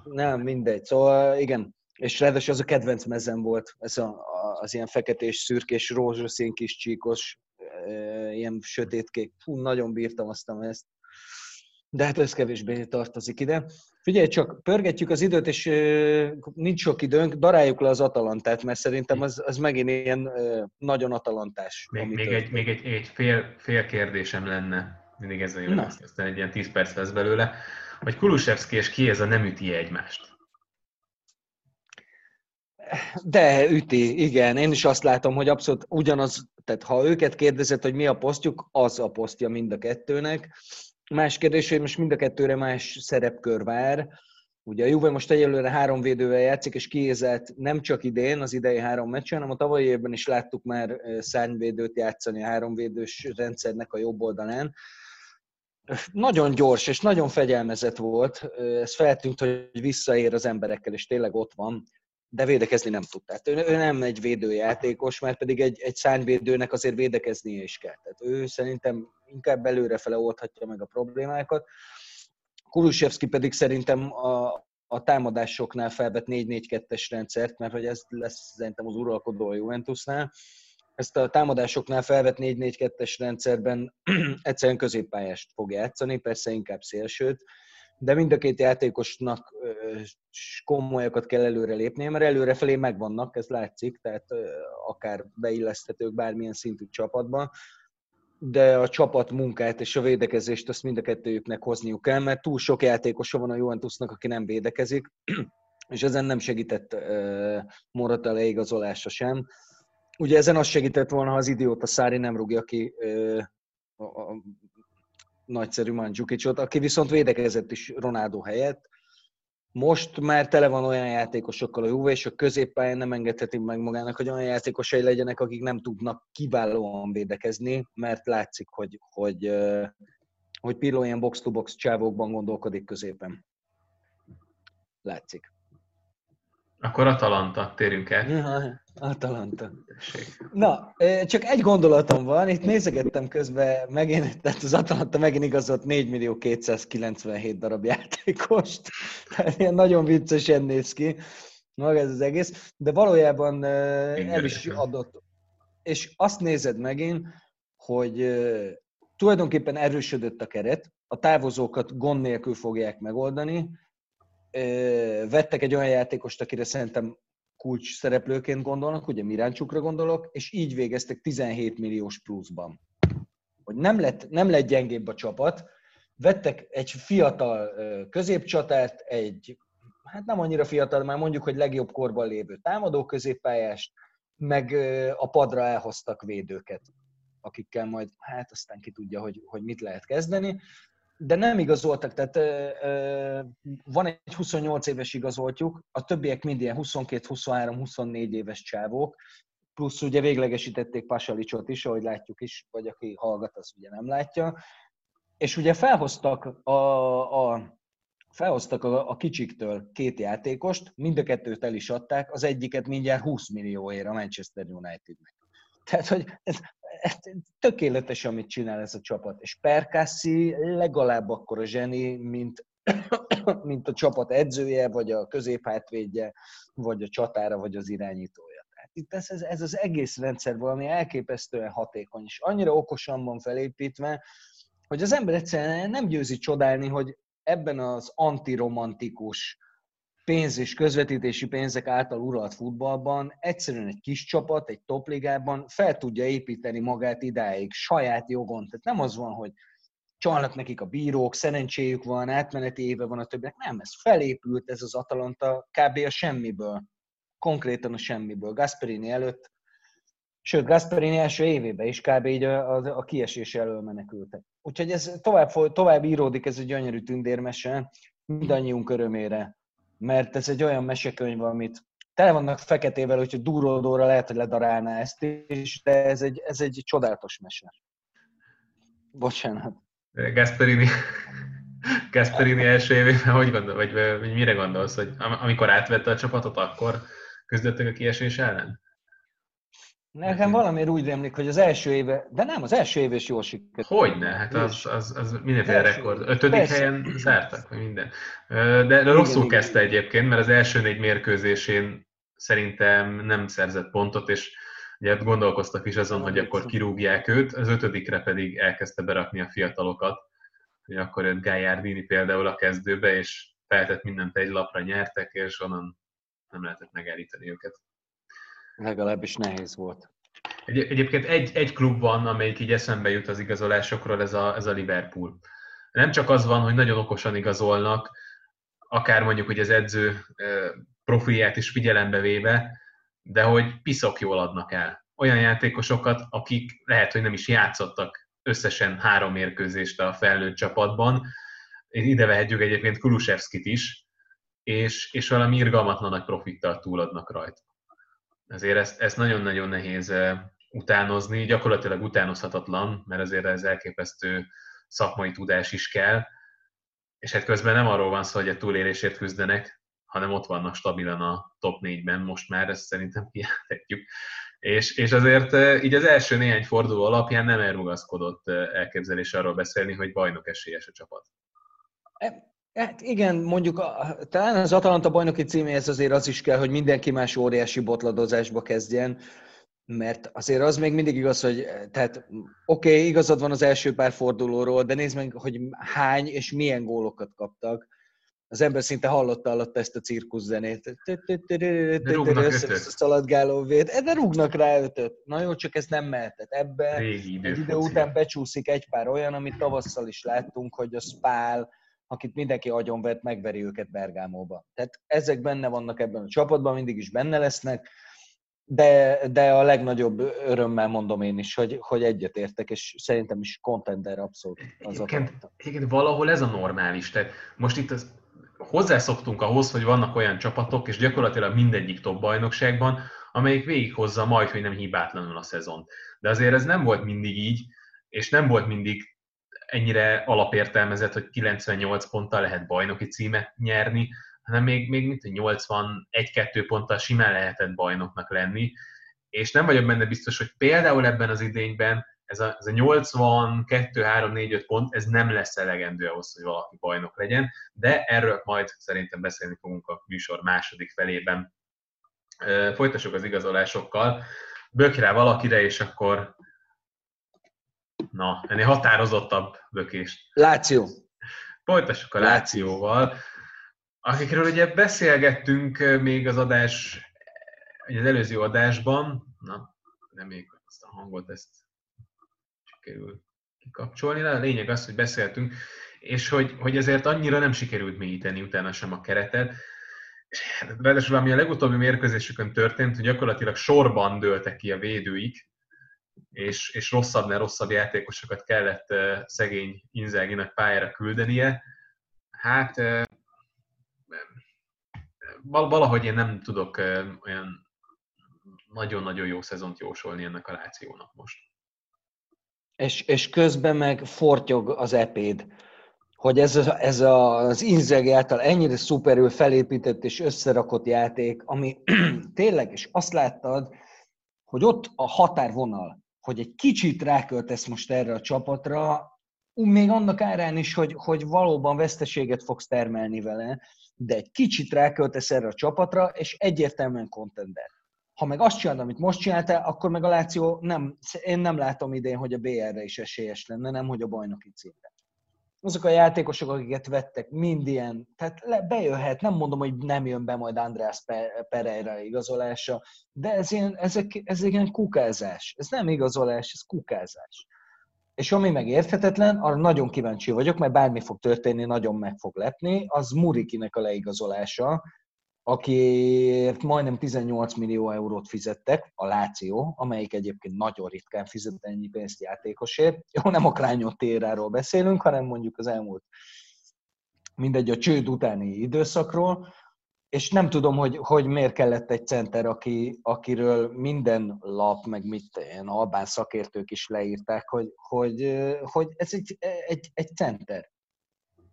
nem mindegy. Szóval igen, és ráadásul az a kedvenc mezem volt, ez a, az ilyen feketés, szürkés, rózsaszín kis csíkos, ilyen sötétkék. Fú, nagyon bírtam azt ezt. de hát ez kevésbé tartozik ide. Figyelj, csak pörgetjük az időt, és nincs sok időnk, daráljuk le az Atalantát, mert szerintem az, az megint ilyen nagyon atalantás. Még, még, egy, még egy, egy fél, fél kérdésem lenne, mindig ez jön, aztán egy ilyen 10 perc lesz belőle, hogy Kulusevski és ki ez a nem üti egymást? De üti, igen. Én is azt látom, hogy abszolút ugyanaz, tehát ha őket kérdezett, hogy mi a posztjuk, az a posztja mind a kettőnek. Más kérdés, hogy most mind a kettőre más szerepkör vár. Ugye a Juve most egyelőre három védővel játszik, és kiézett nem csak idén, az idei három meccsen, hanem a tavalyi évben is láttuk már szárnyvédőt játszani a háromvédős rendszernek a jobb oldalán. Nagyon gyors és nagyon fegyelmezett volt. Ez feltűnt, hogy visszaér az emberekkel, és tényleg ott van de védekezni nem tud. Tehát ő, ő nem egy védőjátékos, mert pedig egy, egy szányvédőnek azért védekeznie is kell. Tehát ő szerintem inkább előrefele oldhatja meg a problémákat. Kulusevski pedig szerintem a, a támadásoknál felvett 4-4-2-es rendszert, mert hogy ez lesz szerintem az uralkodó a Juventusnál. Ezt a támadásoknál felvett 4-4-2-es rendszerben egyszerűen középpályást fog játszani, persze inkább szélsőt, de mind a két játékosnak komolyakat kell előre lépnie, mert előre felé megvannak, ez látszik, tehát akár beilleszthetők bármilyen szintű csapatban, de a csapat munkát és a védekezést azt mind a kettőjüknek hozniuk kell, mert túl sok játékosa van a Juventusnak, aki nem védekezik, és ezen nem segített Morata leigazolása sem. Ugye ezen az segített volna, ha az idióta Szári nem rúgja ki nagyszerű Mandzsukicot, aki viszont védekezett is Ronaldo helyett. Most már tele van olyan játékosokkal a Juve, és a középpályán nem engedheti meg magának, hogy olyan játékosai legyenek, akik nem tudnak kiválóan védekezni, mert látszik, hogy, hogy, hogy Pirlo ilyen box-to-box csávókban gondolkodik középen. Látszik. Akkor Atalanta, térjünk el. Ja, Atalanta. Na, csak egy gondolatom van, itt nézegettem közben megint, tehát az Atalanta megint igazolt 4 millió 297 darab játékost, tehát ilyen nagyon viccesen néz ki maga ez az egész, de valójában el is adott. És azt nézed megint, hogy tulajdonképpen erősödött a keret, a távozókat gond nélkül fogják megoldani, vettek egy olyan játékost, akire szerintem kulcs szereplőként gondolnak, ugye Miráncsukra gondolok, és így végeztek 17 milliós pluszban. Hogy nem lett, nem lett gyengébb a csapat, vettek egy fiatal középcsatát, egy, hát nem annyira fiatal, már mondjuk, hogy legjobb korban lévő támadó középpályást, meg a padra elhoztak védőket, akikkel majd, hát aztán ki tudja, hogy, hogy mit lehet kezdeni de nem igazoltak, tehát ö, ö, van egy 28 éves igazoltjuk, a többiek mind ilyen 22, 23, 24 éves csávók, plusz ugye véglegesítették Pasalicsot is, ahogy látjuk is, vagy aki hallgat, az ugye nem látja. És ugye felhoztak a, a felhoztak a, a kicsiktől két játékost, mind a kettőt el is adták, az egyiket mindjárt 20 millióért a Manchester Unitednek. Tehát, hogy ez, tökéletes, amit csinál ez a csapat. És Perkászi legalább akkor a zseni, mint, mint a csapat edzője, vagy a középhátvédje, vagy a csatára, vagy az irányítója. Tehát itt ez, ez, ez az egész rendszer valami elképesztően hatékony, és annyira okosan van felépítve, hogy az ember egyszerűen nem győzi csodálni, hogy ebben az antiromantikus, pénz és közvetítési pénzek által uralt futballban egyszerűen egy kis csapat, egy topligában fel tudja építeni magát idáig saját jogon. Tehát nem az van, hogy csalnak nekik a bírók, szerencséjük van, átmeneti éve van a többiek. Nem, ez felépült ez az Atalanta kb. a semmiből. Konkrétan a semmiből. Gasperini előtt, sőt, Gasperini első évében is kb. így a, a, a kiesés elől menekültek. Úgyhogy ez tovább, tovább íródik, ez egy gyönyörű tündérmese, mindannyiunk örömére mert ez egy olyan mesekönyv, amit tele vannak feketével, úgyhogy duródóra lehet, hogy ledarálná ezt is, de ez egy, ez egy csodálatos mese. Bocsánat. Gasperini, Gasperini első évében, hogy gondol, vagy, vagy mire gondolsz, hogy amikor átvette a csapatot, akkor küzdöttek a kiesés ellen? Nekem valamiért úgy rémlik, hogy az első éve, de nem, az első év is jól sikerült. Hogyne, hát az, az, az mindenféle rekord. Ötödik Persze. helyen zártak, vagy minden. De rosszul igen, kezdte igen. egyébként, mert az első négy mérkőzésén szerintem nem szerzett pontot, és ugye gondolkoztak is azon, hogy akkor kirúgják őt, az ötödikre pedig elkezdte berakni a fiatalokat, hogy akkor jött Gagliardini például a kezdőbe, és feltett mindent egy lapra nyertek, és onnan nem lehetett megállítani őket. Legalábbis nehéz volt. Egy, egyébként egy, egy klub van, amelyik így eszembe jut az igazolásokról, ez a, ez a Liverpool. Nem csak az van, hogy nagyon okosan igazolnak, akár mondjuk, hogy az edző profilját is figyelembe véve, de hogy piszok jól adnak el. Olyan játékosokat, akik lehet, hogy nem is játszottak összesen három mérkőzést a felnőtt csapatban. Ide vehetjük egyébként Kulusevskit is, és, és valami irgalmatlan nagy profittal túladnak rajta. Ezért ezt, ezt nagyon-nagyon nehéz utánozni, gyakorlatilag utánozhatatlan, mert azért ez elképesztő szakmai tudás is kell, és hát közben nem arról van szó, hogy a túlélésért küzdenek, hanem ott vannak stabilan a top 4-ben, most már ezt szerintem kijelenthetjük. És, és azért így az első néhány forduló alapján nem elrugaszkodott elképzelés arról beszélni, hogy bajnok esélyes a csapat. E, hát igen, mondjuk a, talán az Atalanta bajnoki címéhez azért az is kell, hogy mindenki más óriási botladozásba kezdjen, mert azért az még mindig igaz, hogy tehát oké, okay, igazad van az első pár fordulóról, de nézd meg, hogy hány és milyen gólokat kaptak. Az ember szinte hallotta alatt ezt a cirkuszzenét. Szaladgáló véd, de rúgnak rá ötöt. Na jó, csak ez nem mehetett. Ebbe egy idő után becsúszik egy pár olyan, amit tavasszal is láttunk, hogy a Spál, akit mindenki agyonvett, megveri őket Bergámóba. Tehát ezek benne vannak ebben a csapatban, mindig is benne lesznek de, de a legnagyobb örömmel mondom én is, hogy, hogy egyetértek, és szerintem is contender abszolút az igen, igen, valahol ez a normális. Tehát most itt az, hozzászoktunk ahhoz, hogy vannak olyan csapatok, és gyakorlatilag mindegyik top bajnokságban, amelyik végighozza majd, hogy nem hibátlanul a szezon. De azért ez nem volt mindig így, és nem volt mindig ennyire alapértelmezett, hogy 98 ponttal lehet bajnoki címet nyerni, hanem még, még mint 81-2 ponttal simán lehetett bajnoknak lenni, és nem vagyok benne biztos, hogy például ebben az idényben ez a, ez a 82, 3, 4, 5 pont, ez nem lesz elegendő ahhoz, hogy valaki bajnok legyen, de erről majd szerintem beszélni fogunk a műsor második felében. Folytassuk az igazolásokkal. Bök rá valakire, és akkor na, ennél határozottabb bökést. Láció. Folytassuk a Lációval akikről ugye beszélgettünk még az adás, az előző adásban, na, reméljük, hogy ezt a hangot ezt sikerül kikapcsolni, de a lényeg az, hogy beszéltünk, és hogy, hogy ezért annyira nem sikerült mélyíteni utána sem a keretet. Ráadásul ami a legutóbbi mérkőzésükön történt, hogy gyakorlatilag sorban dőltek ki a védőik, és, és rosszabbnál rosszabb játékosokat kellett szegény Inzáginak pályára küldenie. Hát valahogy én nem tudok olyan nagyon-nagyon jó szezont jósolni ennek a Lációnak most. És, és közben meg fortyog az epéd, hogy ez, a, ez a, az Inzeg által ennyire szuperül felépített és összerakott játék, ami tényleg, és azt láttad, hogy ott a határvonal, hogy egy kicsit ráköltesz most erre a csapatra, még annak árán is, hogy, hogy valóban veszteséget fogsz termelni vele, de egy kicsit ráköltesz erre a csapatra, és egyértelműen contender. Ha meg azt csinálod, amit most csináltál, akkor meg a Láció nem, én nem látom idén, hogy a BR-re is esélyes lenne, nem hogy a bajnoki címre. Azok a játékosok, akiket vettek, mind ilyen, tehát le, bejöhet, nem mondom, hogy nem jön be majd András Pereira igazolása, de ez ilyen, ezek, ez ilyen kukázás. Ez nem igazolás, ez kukázás. És ami meg érthetetlen, arra nagyon kíváncsi vagyok, mert bármi fog történni, nagyon meg fog lepni, az Murikinek a leigazolása, akiért majdnem 18 millió eurót fizettek, a Láció, amelyik egyébként nagyon ritkán fizet ennyi pénzt játékosért. Jó, nem a Krányó téráról beszélünk, hanem mondjuk az elmúlt mindegy a csőd utáni időszakról, és nem tudom, hogy, hogy miért kellett egy center, aki, akiről minden lap, meg mit ilyen albán szakértők is leírták, hogy, hogy, hogy ez egy, egy, egy center.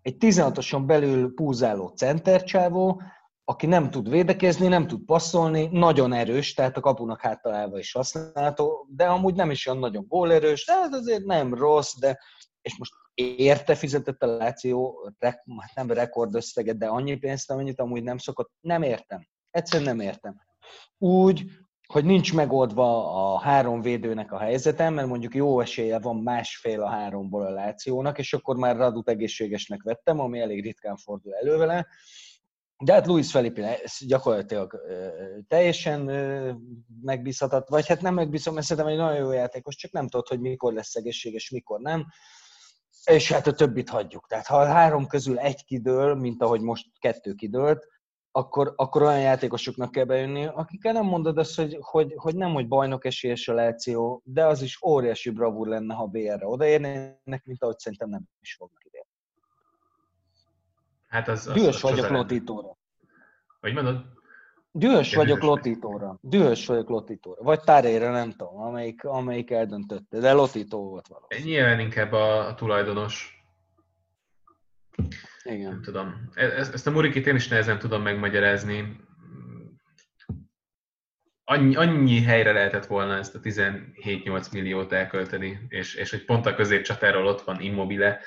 Egy 16-oson belül púzáló centercsávó, aki nem tud védekezni, nem tud passzolni, nagyon erős, tehát a kapunak háttalálva is használható, de amúgy nem is olyan nagyon gólerős, de ez azért nem rossz, de és most érte fizetett a Láció, hát nem rekordösszeget, de annyi pénzt, amennyit amúgy nem szokott, nem értem. Egyszerűen nem értem. Úgy, hogy nincs megoldva a három védőnek a helyzete, mert mondjuk jó esélye van másfél a háromból a Lációnak, és akkor már Radut egészségesnek vettem, ami elég ritkán fordul elő vele. De hát Luis Felipe gyakorlatilag teljesen megbízhatat, vagy hát nem megbízom, mert szerintem egy nagyon jó játékos, csak nem tudod, hogy mikor lesz egészséges, mikor nem. És hát a többit hagyjuk. Tehát ha a három közül egy kidől, mint ahogy most kettő kidőlt, akkor, akkor olyan játékosoknak kell bejönni, akikkel nem mondod azt, hogy, hogy, hogy nem, hogy bajnok esélyes a Láció, de az is óriási bravúr lenne, ha BR-re odaérnének, mint ahogy szerintem nem is fognak. Hát az, az, Dühös az vagyok Lotitóra. Hogy mondod? Dühös vagyok Lotitóra. Dühös vagyok Lotitóra. Vagy Tárére, nem tudom, amelyik, amelyik eldöntötte, de Lotitó volt valami. Nyilván inkább a, a tulajdonos igen. Nem tudom. E, e, ezt a Murikit én is nehezen tudom megmagyarázni. Annyi, annyi helyre lehetett volna ezt a 17-8 milliót elkölteni, és, és hogy pont a középcsatáról ott van Immobile,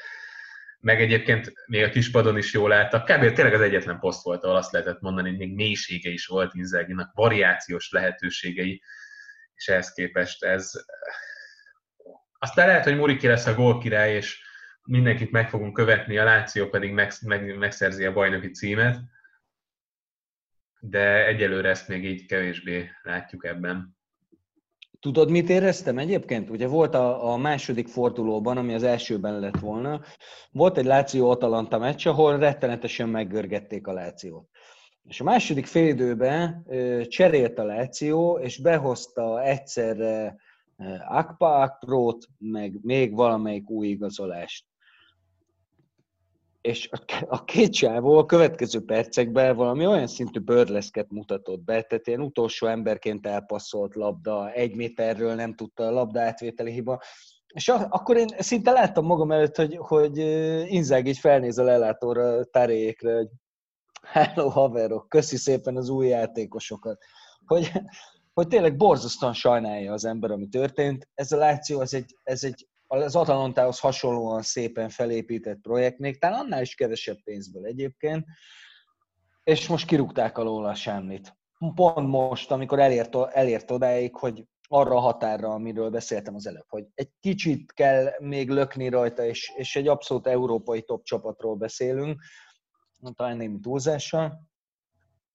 meg egyébként még a kispadon is jól álltak. Kb. tényleg az egyetlen poszt volt, ahol azt lehetett mondani, hogy még mélysége is volt Inzáginak, variációs lehetőségei, és ehhez képest ez... Aztán lehet, hogy Muriki lesz a gólkirály, és mindenkit meg fogunk követni, a Láció pedig meg, meg, megszerzi a bajnoki címet, de egyelőre ezt még így kevésbé látjuk ebben. Tudod, mit éreztem egyébként? Ugye volt a, a második fordulóban, ami az elsőben lett volna, volt egy Láció-Atalanta meccs, ahol rettenetesen meggörgették a Lációt. És a második félidőben cserélt a Láció, és behozta egyszerre Akpa Akprót, meg még valamelyik új igazolást és a két csávó a következő percekben valami olyan szintű bőrleszket mutatott be, tehát ilyen utolsó emberként elpasszolt labda, egy méterről nem tudta a labda átvételi hiba, és akkor én szinte láttam magam előtt, hogy, hogy Inzág így felnéz a lelátóra, taréjékre, hogy hello haverok, köszi szépen az új játékosokat. Hogy, hogy tényleg borzasztóan sajnálja az ember, ami történt. Ez a Láció, ez egy, ez egy az Atalantához hasonlóan szépen felépített projekt, még talán annál is kevesebb pénzből egyébként, és most kirúgták alól a semmit. Pont most, amikor elért, elért odáig, hogy arra a határra, amiről beszéltem az előbb, hogy egy kicsit kell még lökni rajta, és, és egy abszolút európai top csapatról beszélünk, talán némi túlzással.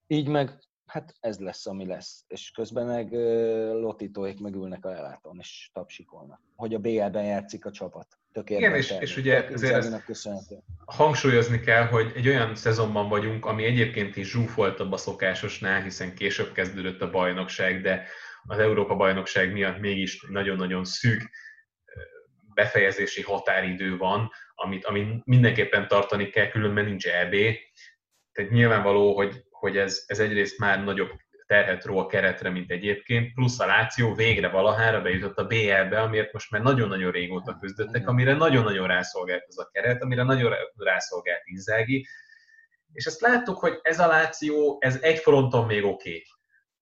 Így meg hát ez lesz, ami lesz. És közben meg Lotitóék megülnek a lelátón, és tapsikolnak. Hogy a BL-ben játszik a csapat. Tök Igen, és, és ugye ezért hangsúlyozni kell, hogy egy olyan szezonban vagyunk, ami egyébként is zsúfoltabb a szokásosnál, hiszen később kezdődött a bajnokság, de az Európa bajnokság miatt mégis nagyon-nagyon szűk befejezési határidő van, amit, amit mindenképpen tartani kell, különben nincs EB. Tehát nyilvánvaló, hogy hogy ez, ez egyrészt már nagyobb terhet ró a keretre, mint egyébként, plusz a Láció végre valahára bejutott a BL-be, amiért most már nagyon-nagyon régóta küzdöttek, amire nagyon-nagyon rászolgált ez a keret, amire nagyon rászolgált Inzági, és ezt láttuk, hogy ez a Láció, ez egy fronton még oké. Okay.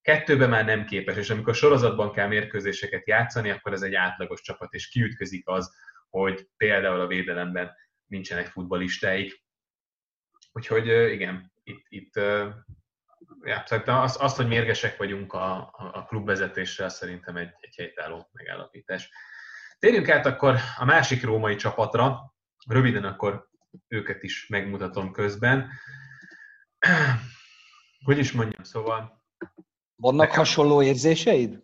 Kettőben már nem képes, és amikor sorozatban kell mérkőzéseket játszani, akkor ez egy átlagos csapat, és kiütközik az, hogy például a védelemben nincsenek futbalistáik. Úgyhogy igen, itt, itt ja, szerintem azt, azt, hogy mérgesek vagyunk a, a klubvezetéssel, szerintem egy, egy helytálló megállapítás. Térjünk át akkor a másik római csapatra, röviden akkor őket is megmutatom közben. Hogy is mondjam, szóval... Vannak nekem, hasonló érzéseid?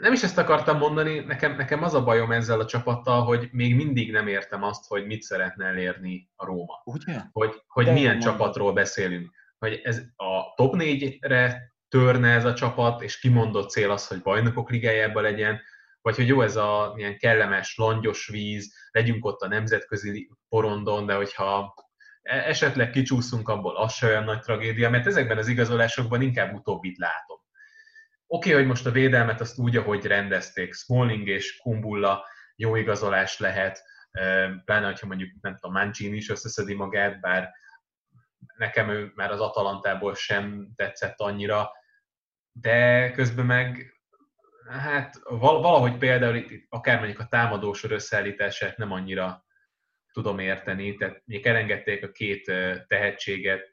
Nem is ezt akartam mondani, nekem, nekem az a bajom ezzel a csapattal, hogy még mindig nem értem azt, hogy mit szeretne elérni a Róma. Ugye? Hogy, hogy milyen mondani. csapatról beszélünk hogy ez a top 4-re törne ez a csapat, és kimondott cél az, hogy bajnokok ligájában legyen, vagy hogy jó ez a ilyen kellemes, langyos víz, legyünk ott a nemzetközi porondon, de hogyha e- esetleg kicsúszunk abból, az se olyan nagy tragédia, mert ezekben az igazolásokban inkább utóbbit látom. Oké, okay, hogy most a védelmet azt úgy, ahogy rendezték, Smalling és Kumbulla jó igazolás lehet, pláne, hogyha mondjuk, nem tudom, Mancini is összeszedi magát, bár nekem ő már az Atalantából sem tetszett annyira, de közben meg hát valahogy például itt, akár mondjuk a támadósor összeállítását nem annyira tudom érteni, tehát még elengedték a két tehetséget,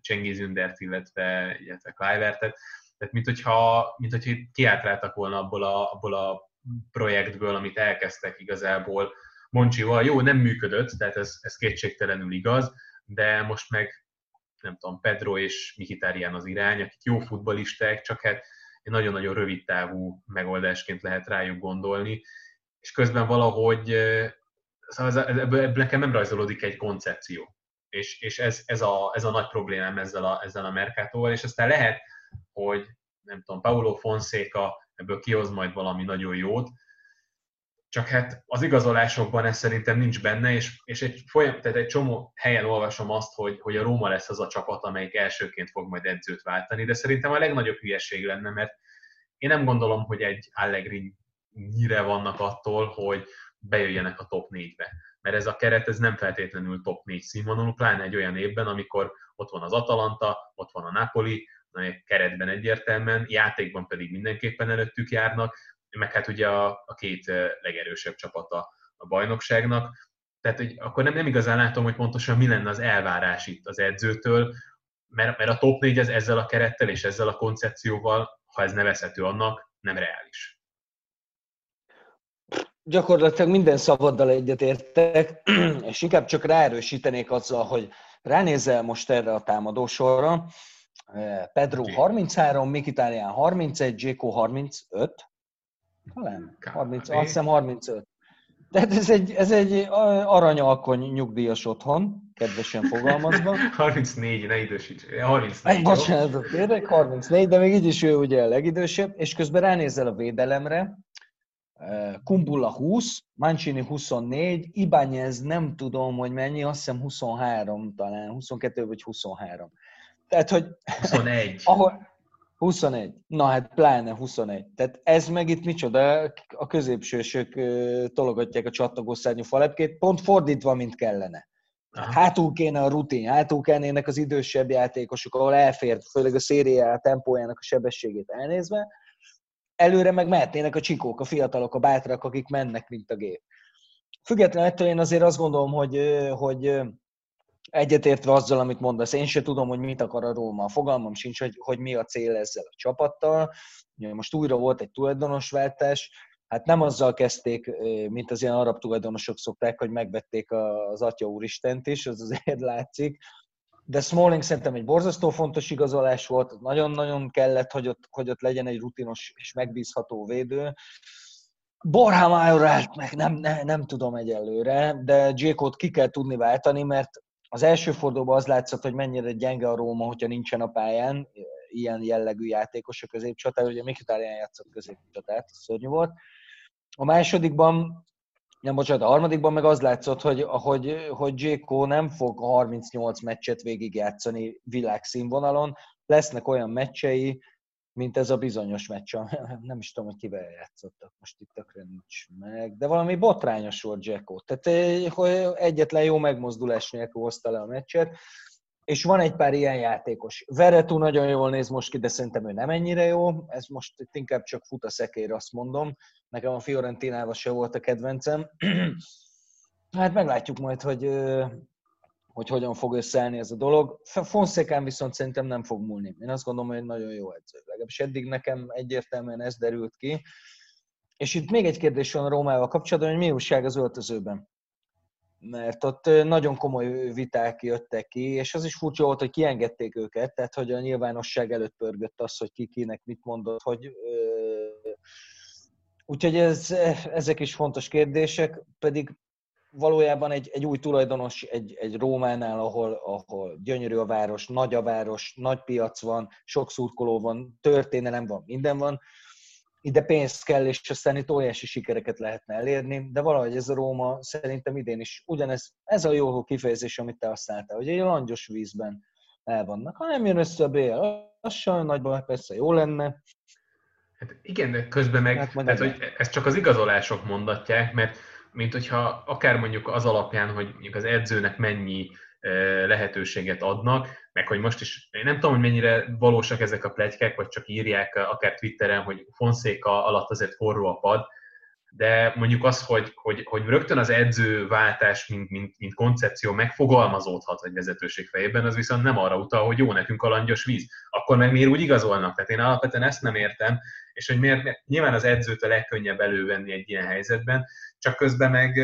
Csengiz Ündert, illetve, illetve Kluivertet, Tehát, mint hogyha, mint hogyha kiátráltak volna abból a, abból a projektből, amit elkezdtek igazából Moncsival. Jó, nem működött, tehát ez, ez kétségtelenül igaz, de most meg nem tudom, Pedro és Mihitárián az irány, akik jó futbalisták, csak hát egy nagyon-nagyon rövid távú megoldásként lehet rájuk gondolni, és közben valahogy szóval ebből, ebből nekem nem rajzolódik egy koncepció. És, és ez, ez, a, ez a nagy problémám ezzel a, ezzel a Mercatóval, és aztán lehet, hogy nem tudom, Paulo Fonseca ebből kihoz majd valami nagyon jót, csak hát az igazolásokban ez szerintem nincs benne, és, és egy, folyam, tehát egy csomó helyen olvasom azt, hogy, hogy a Róma lesz az a csapat, amelyik elsőként fog majd edzőt váltani, de szerintem a legnagyobb hülyeség lenne, mert én nem gondolom, hogy egy Allegri nyire vannak attól, hogy bejöjjenek a top 4-be. Mert ez a keret ez nem feltétlenül top 4 színvonalú, pláne egy olyan évben, amikor ott van az Atalanta, ott van a Napoli, keretben egyértelműen, játékban pedig mindenképpen előttük járnak, meg hát ugye a, a két legerősebb csapata a bajnokságnak. Tehát hogy akkor nem, nem igazán látom, hogy pontosan mi lenne az elvárás itt az edzőtől, mert, mert a top 4 ez ezzel a kerettel és ezzel a koncepcióval, ha ez nevezhető annak, nem reális. Gyakorlatilag minden szavaddal egyetértek, és inkább csak ráerősítenék azzal, hogy ránézel most erre a támadósorra, Pedro okay. 33, Mikitarian 31, Jéko 35, talán 30, azt hiszem 35. Tehát ez egy, ez egy aranyalkony nyugdíjas otthon, kedvesen fogalmazva. 34, ne idősíts. 34. Bocsánat, tényleg 34, de még így is ő ugye a legidősebb, és közben ránézel a védelemre, Kumbula 20, Mancini 24, Ibányez nem tudom, hogy mennyi, azt hiszem 23 talán, 22 vagy 23. Tehát, hogy... 21. ahol, 21. Na hát pláne 21. Tehát ez meg itt micsoda, a középsősök tologatják a csattogó szárnyú falepkét, pont fordítva, mint kellene. Aha. Hátul kéne a rutin, hátul kennének az idősebb játékosok, ahol elfér, főleg a szériá tempójának a sebességét elnézve, előre meg mehetnének a csikók, a fiatalok, a bátrak, akik mennek, mint a gép. Függetlenül ettől én azért azt gondolom, hogy, hogy egyetértve azzal, amit mondasz, én se tudom, hogy mit akar a Róma. Fogalmam sincs, hogy, hogy mi a cél ezzel a csapattal. Most újra volt egy tulajdonosváltás, hát nem azzal kezdték, mint az ilyen arab tulajdonosok szokták, hogy megvették az Atya Úristent is, az azért látszik. De Smalling szerintem egy borzasztó fontos igazolás volt, nagyon-nagyon kellett, hogy ott, hogy ott legyen egy rutinos és megbízható védő. Borham állt meg, nem, nem, nem tudom egyelőre, de Jékot ki kell tudni váltani, mert az első fordulóban az látszott, hogy mennyire gyenge a Róma, hogyha nincsen a pályán ilyen jellegű játékos a középcsatár, ugye Mkhitaryan játszott középcsatát, szörnyű volt. A másodikban, nem bocsánat, a harmadikban meg az látszott, hogy, hogy, hogy Jéko nem fog 38 meccset végigjátszani világszínvonalon, lesznek olyan meccsei, mint ez a bizonyos meccs, nem is tudom, hogy kivel játszottak, most itt tökre nincs meg, de valami botrányos volt Jacko. Tehát eh, hogy egyetlen jó megmozdulás nélkül hozta le a meccset, és van egy pár ilyen játékos. Veretú nagyon jól néz most ki, de szerintem ő nem ennyire jó. Ez most itt inkább csak fut a szekér, azt mondom. Nekem a Fiorentinával se volt a kedvencem. hát meglátjuk majd, hogy eh, hogy hogyan fog összeállni ez a dolog. Fonszekán viszont szerintem nem fog múlni. Én azt gondolom, hogy egy nagyon jó edző. Legalábbis eddig nekem egyértelműen ez derült ki. És itt még egy kérdés van a Rómával kapcsolatban, hogy mi újság az öltözőben. Mert ott nagyon komoly viták jöttek ki, és az is furcsa volt, hogy kiengedték őket, tehát hogy a nyilvánosság előtt pörgött az, hogy ki kinek mit mondott, hogy Úgyhogy ez, ezek is fontos kérdések, pedig valójában egy, egy új tulajdonos egy, egy Rómánál, ahol, ahol gyönyörű a város, nagy a város, nagy piac van, sok szurkoló van, történelem van, minden van, ide pénzt kell, és aztán itt óriási sikereket lehetne elérni, de valahogy ez a Róma szerintem idén is ugyanez, ez a jó kifejezés, amit te használtál, hogy egy langyos vízben el vannak. Ha nem jön össze a BL, az sem nagyban persze jó lenne. Hát igen, de közben meg, hát tehát, hogy ezt csak az igazolások mondatják, mert mint hogyha akár mondjuk az alapján, hogy mondjuk az edzőnek mennyi lehetőséget adnak, meg hogy most is, én nem tudom, hogy mennyire valósak ezek a plegykek, vagy csak írják akár Twitteren, hogy Fonszéka alatt azért forró a pad, de mondjuk az, hogy, hogy, hogy rögtön az edzőváltás, mint, mint, mint koncepció megfogalmazódhat egy vezetőség fejében, az viszont nem arra utal, hogy jó, nekünk a langyos víz. Akkor meg miért úgy igazolnak? Tehát én alapvetően ezt nem értem, és hogy miért, nyilván az edzőt a legkönnyebb elővenni egy ilyen helyzetben, csak közben meg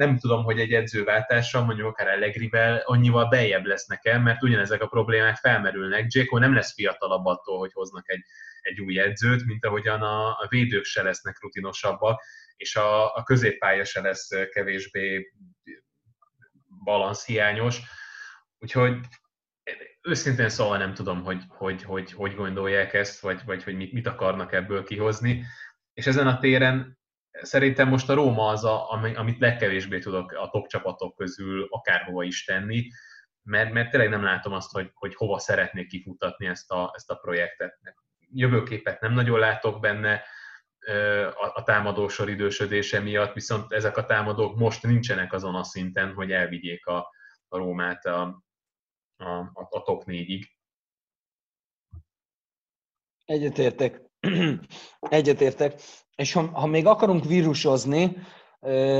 nem tudom, hogy egy edzőváltással, mondjuk akár Allegrivel annyival beljebb lesz nekem, mert ugyanezek a problémák felmerülnek. Jéko nem lesz fiatalabb attól, hogy hoznak egy, egy új edzőt, mint ahogyan a, a védők se lesznek rutinosabbak, és a, a középpálya se lesz kevésbé balanszhiányos. Úgyhogy őszintén szóval nem tudom, hogy hogy, hogy, hogy gondolják ezt, vagy, vagy hogy mit, mit akarnak ebből kihozni. És ezen a téren szerintem most a Róma az, a, amit legkevésbé tudok a top csapatok közül akárhova is tenni, mert, mert tényleg nem látom azt, hogy, hogy hova szeretnék kifutatni ezt a, ezt a projektet. Jövőképet nem nagyon látok benne, a, a támadósor idősödése miatt, viszont ezek a támadók most nincsenek azon a szinten, hogy elvigyék a, a Rómát a, a, a top négyig. Egyetértek. Egyetértek. És ha, ha még akarunk vírusozni,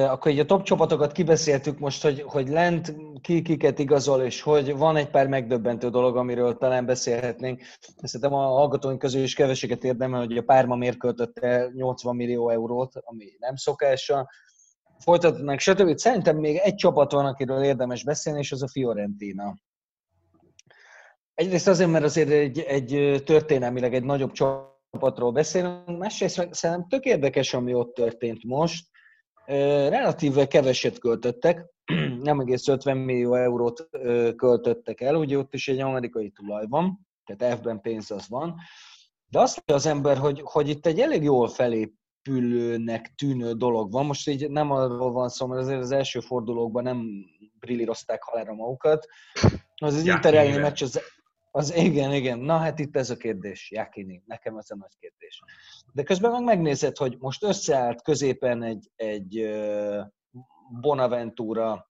akkor így a top csapatokat kibeszéltük most, hogy, hogy lent ki kiket igazol, és hogy van egy pár megdöbbentő dolog, amiről talán beszélhetnénk. Szerintem a hallgatóink közül is keveséget érdemel, hogy a Párma miért költötte 80 millió eurót, ami nem szokása. Folytatnak, stb. Szerintem még egy csapat van, akiről érdemes beszélni, és az a Fiorentina. Egyrészt azért, mert azért egy, egy történelmileg egy nagyobb csapatról beszélünk, másrészt szerintem tök érdekes, ami ott történt most. Relatíve keveset költöttek, nem egész 50 millió eurót költöttek el, ugye ott is egy amerikai tulaj van, tehát F-ben pénz az van, de azt mondja az ember, hogy, hogy itt egy elég jól felépülőnek tűnő dolog van. Most így nem arról van szó, mert azért az első fordulókban nem brillírozták halára magukat. Az az Inter meccs az az igen, igen. Na hát itt ez a kérdés, Jakini. Nekem ez a nagy kérdés. De közben meg megnézed, hogy most összeállt középen egy, egy Bonaventura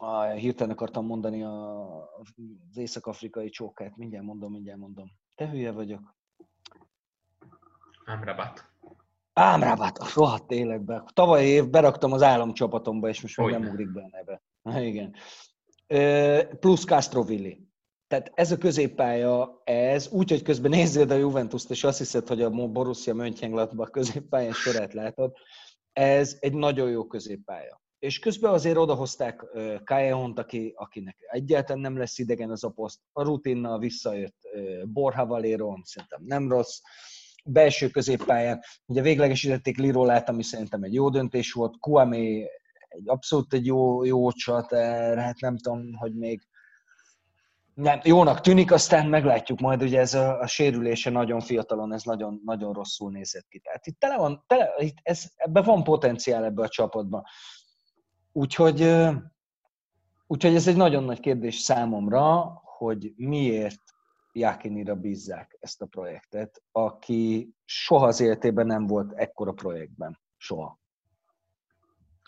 a, hirtelen akartam mondani a, az észak-afrikai csókát. Mindjárt mondom, mindjárt mondom. Te hülye vagyok. Amrabat. Amrabat, a rohadt életbe. Tavaly év beraktam az államcsapatomba, és most még nem ugrik be a neve. Igen plusz Castrovilli. Tehát ez a középpálya, ez úgy, hogy közben nézed a Juventus-t, és azt hiszed, hogy a Borussia Mönchengladbach középpályán sorát látod, ez egy nagyon jó középpálya. És közben azért odahozták Kajehont, aki, akinek egyáltalán nem lesz idegen az a poszt. A rutinnal visszajött Borja Valéron, szerintem nem rossz. Belső középpályán, ugye véglegesítették Lirolát, ami szerintem egy jó döntés volt. Kuame egy abszolút egy jó, jó csat, hát nem tudom, hogy még nem, jónak tűnik, aztán meglátjuk majd, ugye ez a, a sérülése nagyon fiatalon, ez nagyon, nagyon rosszul nézett ki. Tehát itt tele van, tele, itt ez, ebben van potenciál ebbe a csapatban. Úgyhogy, úgyhogy ez egy nagyon nagy kérdés számomra, hogy miért Jákinira bízzák ezt a projektet, aki soha az életében nem volt ekkora projektben. Soha.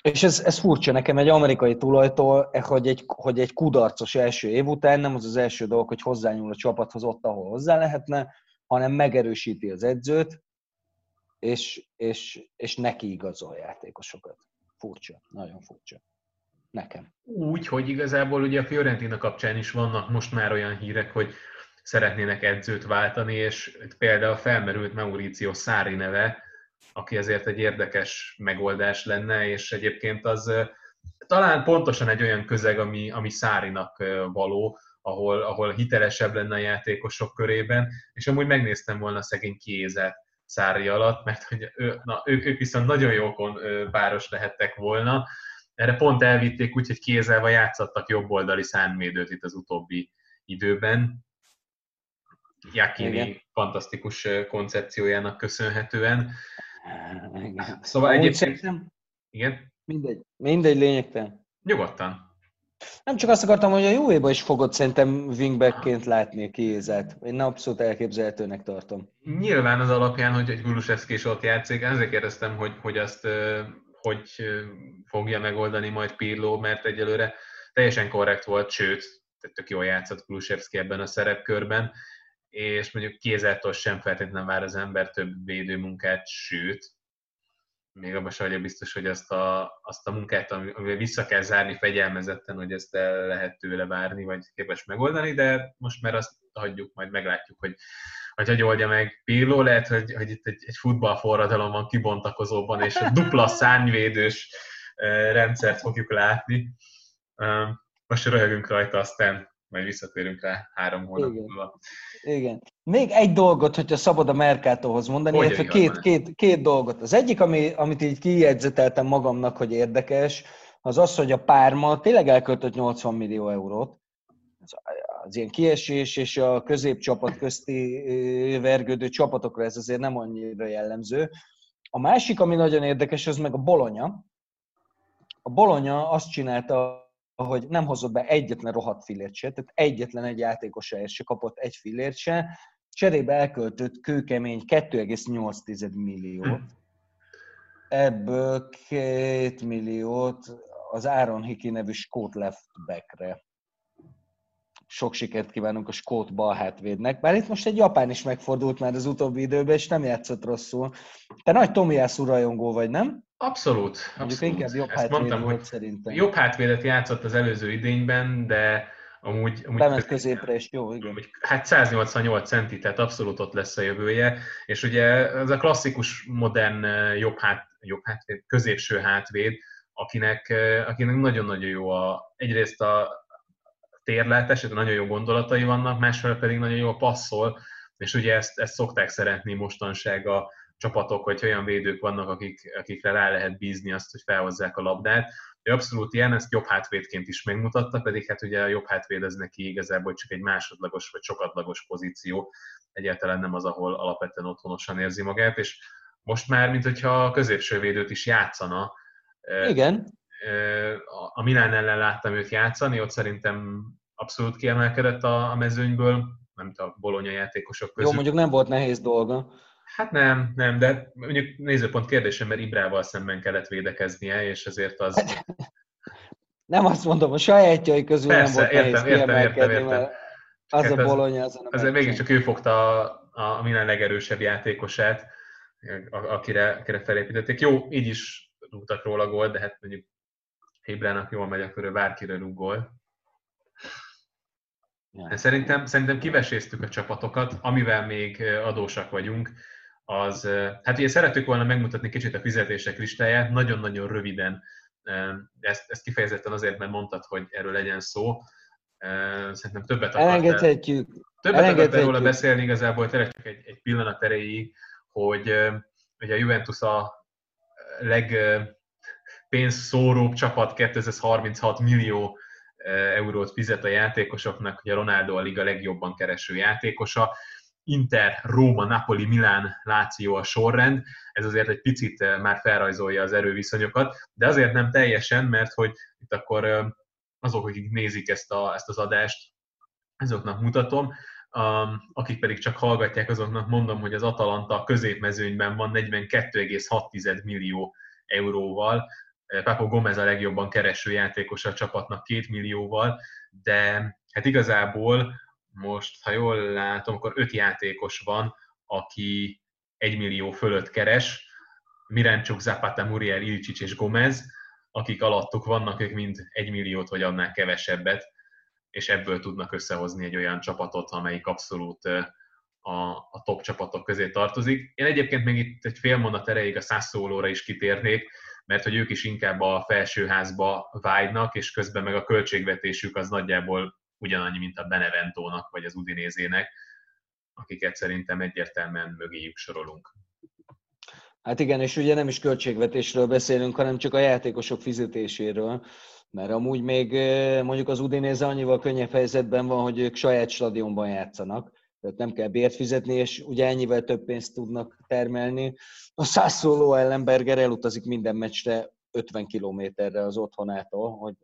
És ez, ez furcsa nekem egy amerikai tulajtól, hogy egy, hogy egy kudarcos első év után nem az az első dolog, hogy hozzányúl a csapathoz ott, ahol hozzá lehetne, hanem megerősíti az edzőt, és, és, és neki igazol játékosokat. Furcsa, nagyon furcsa. Nekem. Úgy, hogy igazából ugye a Fiorentina kapcsán is vannak most már olyan hírek, hogy szeretnének edzőt váltani, és például felmerült Mauricio Szári neve, aki azért egy érdekes megoldás lenne, és egyébként az talán pontosan egy olyan közeg, ami, ami Szárinak való, ahol, ahol hitelesebb lenne a játékosok körében, és amúgy megnéztem volna szegény kiézet Szári alatt, mert hogy ő, na, ők, ők viszont nagyon jó páros lehettek volna. Erre pont elvitték úgy, hogy kézelve játszottak jobboldali szánmédőt itt az utóbbi időben. Jakini fantasztikus koncepciójának köszönhetően. Igen. Szóval Ahogy egyébként... Szerintem... Igen? Mindegy, mindegy lényegtelen. Nyugodtan. Nem csak azt akartam, hogy a jó éva is fogod szerintem wingbackként látni Kiézát. Én abszolút elképzelhetőnek tartom. Nyilván az alapján, hogy egy Gulusevski is ott játszik, ezért kérdeztem, hogy, hogy azt hogy fogja megoldani majd Pirlo, mert egyelőre teljesen korrekt volt, sőt, tök jól játszott Kulusevski ebben a szerepkörben, és mondjuk kézától sem feltétlenül vár az ember több védőmunkát, sőt, még abban sem vagyok biztos, hogy azt a, azt a munkát, amivel vissza kell zárni fegyelmezetten, hogy ezt el lehet tőle várni, vagy képes megoldani, de most már azt hagyjuk, majd meglátjuk, hogy, hogy hogy oldja meg Pirlo, lehet, hogy, hogy itt egy, egy futballforradalom van kibontakozóban, és a dupla szárnyvédős rendszert fogjuk látni. Most röhögünk rajta, aztán majd visszatérünk rá három hónap múlva. Igen. Még egy dolgot, hogyha szabad a Mercatóhoz mondani, illetve két, két, két dolgot. Az egyik, ami, amit így kijegyzeteltem magamnak, hogy érdekes, az az, hogy a Párma tényleg elköltött 80 millió eurót, az, az ilyen kiesés és a középcsapat közti vergődő csapatokra ez azért nem annyira jellemző. A másik, ami nagyon érdekes, az meg a Bolonya. A Bolonya azt csinálta hogy nem hozott be egyetlen rohadt fillért se, tehát egyetlen egy játékosért se kapott egy fillért se, cserébe elköltött kőkemény 2,8 milliót. Hm. Ebből 2 milliót az Aaron Hickey nevű skót left backre. Sok sikert kívánunk a skót bal hátvédnek. Bár itt most egy japán is megfordult már az utóbbi időben, és nem játszott rosszul. Te nagy Tomiyasu rajongó vagy, nem? Abszolút. abszolút. inkább jobb hátvéd mondtam, volt szerintem. Jobb hátvédet játszott az előző idényben, de amúgy... amúgy Bement középre is jó, igen. Amúgy, hát 188 centi, tehát abszolút ott lesz a jövője, és ugye ez a klasszikus, modern jobb, hát, jobb hátvéd, középső hátvéd, akinek, akinek nagyon-nagyon jó a, egyrészt a térlátás, nagyon jó gondolatai vannak, másfelől pedig nagyon jó a passzol, és ugye ezt, ezt szokták szeretni mostanság a, csapatok, vagy olyan védők vannak, akik, akikre rá lehet bízni azt, hogy felhozzák a labdát. Ő abszolút ilyen, ezt jobb hátvédként is megmutatta, pedig hát ugye a jobb hátvéd ez neki igazából csak egy másodlagos vagy sokadlagos pozíció, egyáltalán nem az, ahol alapvetően otthonosan érzi magát, és most már, mint hogyha a középső védőt is játszana. Igen. A Milán ellen láttam őt játszani, ott szerintem abszolút kiemelkedett a, mezőnyből, nem a bolonya játékosok közül. Jó, mondjuk nem volt nehéz dolga. Hát nem, nem, de mondjuk nézőpont kérdésem, mert Ibrával szemben kellett védekeznie, és ezért az... nem azt mondom, a sajátjai közül Persze, nem volt értem, értem, értem, értem. Az hát a bolonya azon a Azért mégiscsak ő fogta a, a minden legerősebb játékosát, akire, akire felépítették. Jó, így is rúgtak róla gól, de hát mondjuk Ibrának jól megy, akkor ő bárkire rúg gól. De szerintem, szerintem kiveséztük a csapatokat, amivel még adósak vagyunk az, hát ugye szeretük volna megmutatni kicsit a fizetések listáját, nagyon-nagyon röviden, ezt, ezt kifejezetten azért, mert mondtad, hogy erről legyen szó. Szerintem többet akartál, Elengedhetjük. Többet akartál róla beszélni igazából, tényleg csak egy, egy pillanat erejéig, hogy ugye a Juventus a legpénzszóróbb csapat 236 millió eurót fizet a játékosoknak, hogy a Ronaldo a liga legjobban kereső játékosa. Inter, Róma, Napoli, Milán, Láció a sorrend. Ez azért egy picit eh, már felrajzolja az erőviszonyokat, de azért nem teljesen, mert hogy itt akkor eh, azok, akik nézik ezt, a, ezt az adást, azoknak mutatom, akik pedig csak hallgatják, azoknak mondom, hogy az Atalanta középmezőnyben van 42,6 millió euróval, eh, Papo Gomez a legjobban kereső játékos a csapatnak két millióval, de hát igazából most, ha jól látom, akkor öt játékos van, aki egy millió fölött keres, Mirancsuk, Zapata, Muriel, Ilcsics és Gomez, akik alattuk vannak, ők mind egy milliót vagy annál kevesebbet, és ebből tudnak összehozni egy olyan csapatot, amelyik abszolút a, a top csapatok közé tartozik. Én egyébként még itt egy fél mondat erejéig a szászólóra is kitérnék, mert hogy ők is inkább a felsőházba vágynak, és közben meg a költségvetésük az nagyjából ugyanannyi, mint a Beneventónak vagy az Udinézének, akiket szerintem egyértelműen mögéjük sorolunk. Hát igen, és ugye nem is költségvetésről beszélünk, hanem csak a játékosok fizetéséről, mert amúgy még mondjuk az Udinéze annyival könnyebb helyzetben van, hogy ők saját stadionban játszanak, tehát nem kell bért fizetni, és ugye ennyivel több pénzt tudnak termelni. A százszóló ellenberger elutazik minden meccsre 50 kilométerre az otthonától, hogy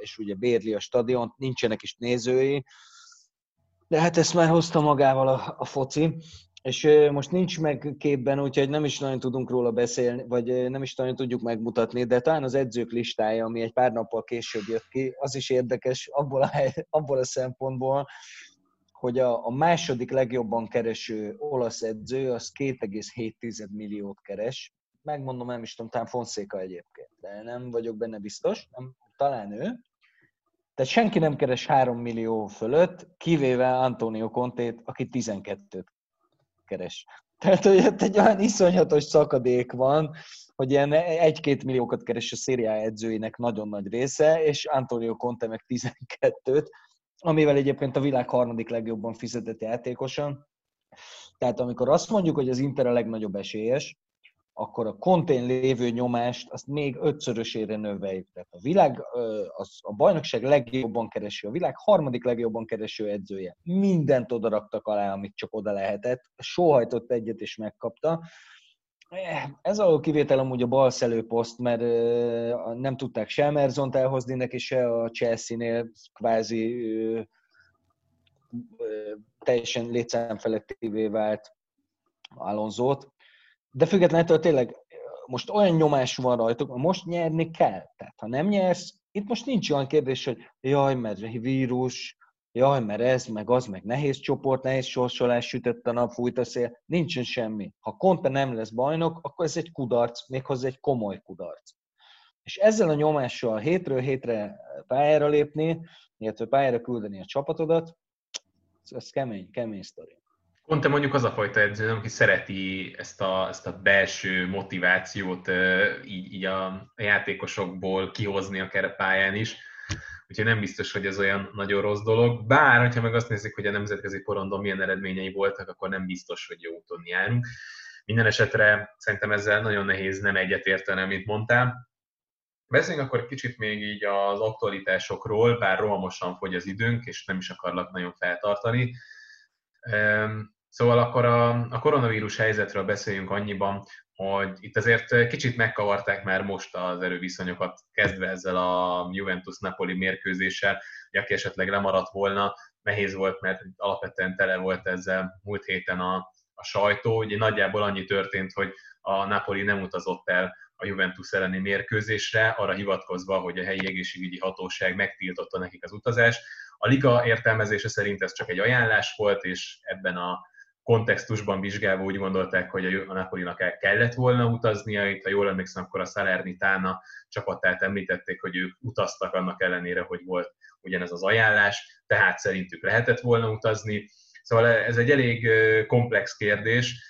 és ugye bérli a stadiont, nincsenek is nézői, de hát ezt már hozta magával a, a foci, és most nincs meg képben, úgyhogy nem is nagyon tudunk róla beszélni, vagy nem is nagyon tudjuk megmutatni, de talán az edzők listája, ami egy pár nappal később jött ki, az is érdekes abból a, abból a szempontból, hogy a, a második legjobban kereső olasz edző az 2,7 milliót keres. Megmondom, nem is tudom, talán Fonszéka egyébként, de nem vagyok benne biztos, nem, talán ő. Tehát senki nem keres 3 millió fölött, kivéve Antonio Contét, aki 12-t keres. Tehát, hogy ott egy olyan iszonyatos szakadék van, hogy ilyen egy-két milliókat keres a szériá edzőinek nagyon nagy része, és Antonio Conte meg 12-t, amivel egyébként a világ harmadik legjobban fizetett játékosan. Tehát amikor azt mondjuk, hogy az Inter a legnagyobb esélyes, akkor a kontén lévő nyomást azt még ötszörösére növeljük. Tehát a világ, az, a bajnokság legjobban kereső, a világ harmadik legjobban kereső edzője. Mindent oda raktak alá, amit csak oda lehetett. Sóhajtott egyet és megkapta. Ez a kivétel amúgy a bal poszt, mert nem tudták se Emersont elhozni neki, se a Chelsea-nél kvázi teljesen létszámfelettévé vált Alonzót de függetlenül tényleg most olyan nyomás van rajtuk, most nyerni kell. Tehát ha nem nyersz, itt most nincs olyan kérdés, hogy jaj, mert vírus, jaj, mert ez, meg az, meg nehéz csoport, nehéz sorsolás, sütött a nap, fújt a szél, nincsen semmi. Ha Conte nem lesz bajnok, akkor ez egy kudarc, méghozzá egy komoly kudarc. És ezzel a nyomással hétről hétre pályára lépni, illetve pályára küldeni a csapatodat, ez kemény, kemény sztori. Conte mondjuk az a fajta edző, aki szereti ezt a, ezt a belső motivációt így, így a, játékosokból kihozni a kerepályán is, úgyhogy nem biztos, hogy ez olyan nagyon rossz dolog. Bár, hogyha meg azt nézzük, hogy a nemzetközi porondon milyen eredményei voltak, akkor nem biztos, hogy jó úton járunk. Minden esetre szerintem ezzel nagyon nehéz nem egyetérteni, amit mondtál. Beszéljünk akkor kicsit még így az aktualitásokról, bár rohamosan fogy az időnk, és nem is akarlak nagyon feltartani. Szóval akkor a, a koronavírus helyzetről beszéljünk annyiban, hogy itt azért kicsit megkavarták már most az erőviszonyokat, kezdve ezzel a Juventus-Napoli mérkőzéssel, hogy aki esetleg lemaradt volna, nehéz volt, mert alapvetően tele volt ezzel múlt héten a, a sajtó. Ugye nagyjából annyi történt, hogy a Napoli nem utazott el a Juventus elleni mérkőzésre, arra hivatkozva, hogy a helyi egészségügyi hatóság megtiltotta nekik az utazást. A liga értelmezése szerint ez csak egy ajánlás volt, és ebben a kontextusban vizsgálva úgy gondolták, hogy a Napolinak el kellett volna utaznia, itt ha jól emlékszem, akkor a Salernitana csapatát említették, hogy ők utaztak annak ellenére, hogy volt ugyanez az ajánlás, tehát szerintük lehetett volna utazni. Szóval ez egy elég komplex kérdés.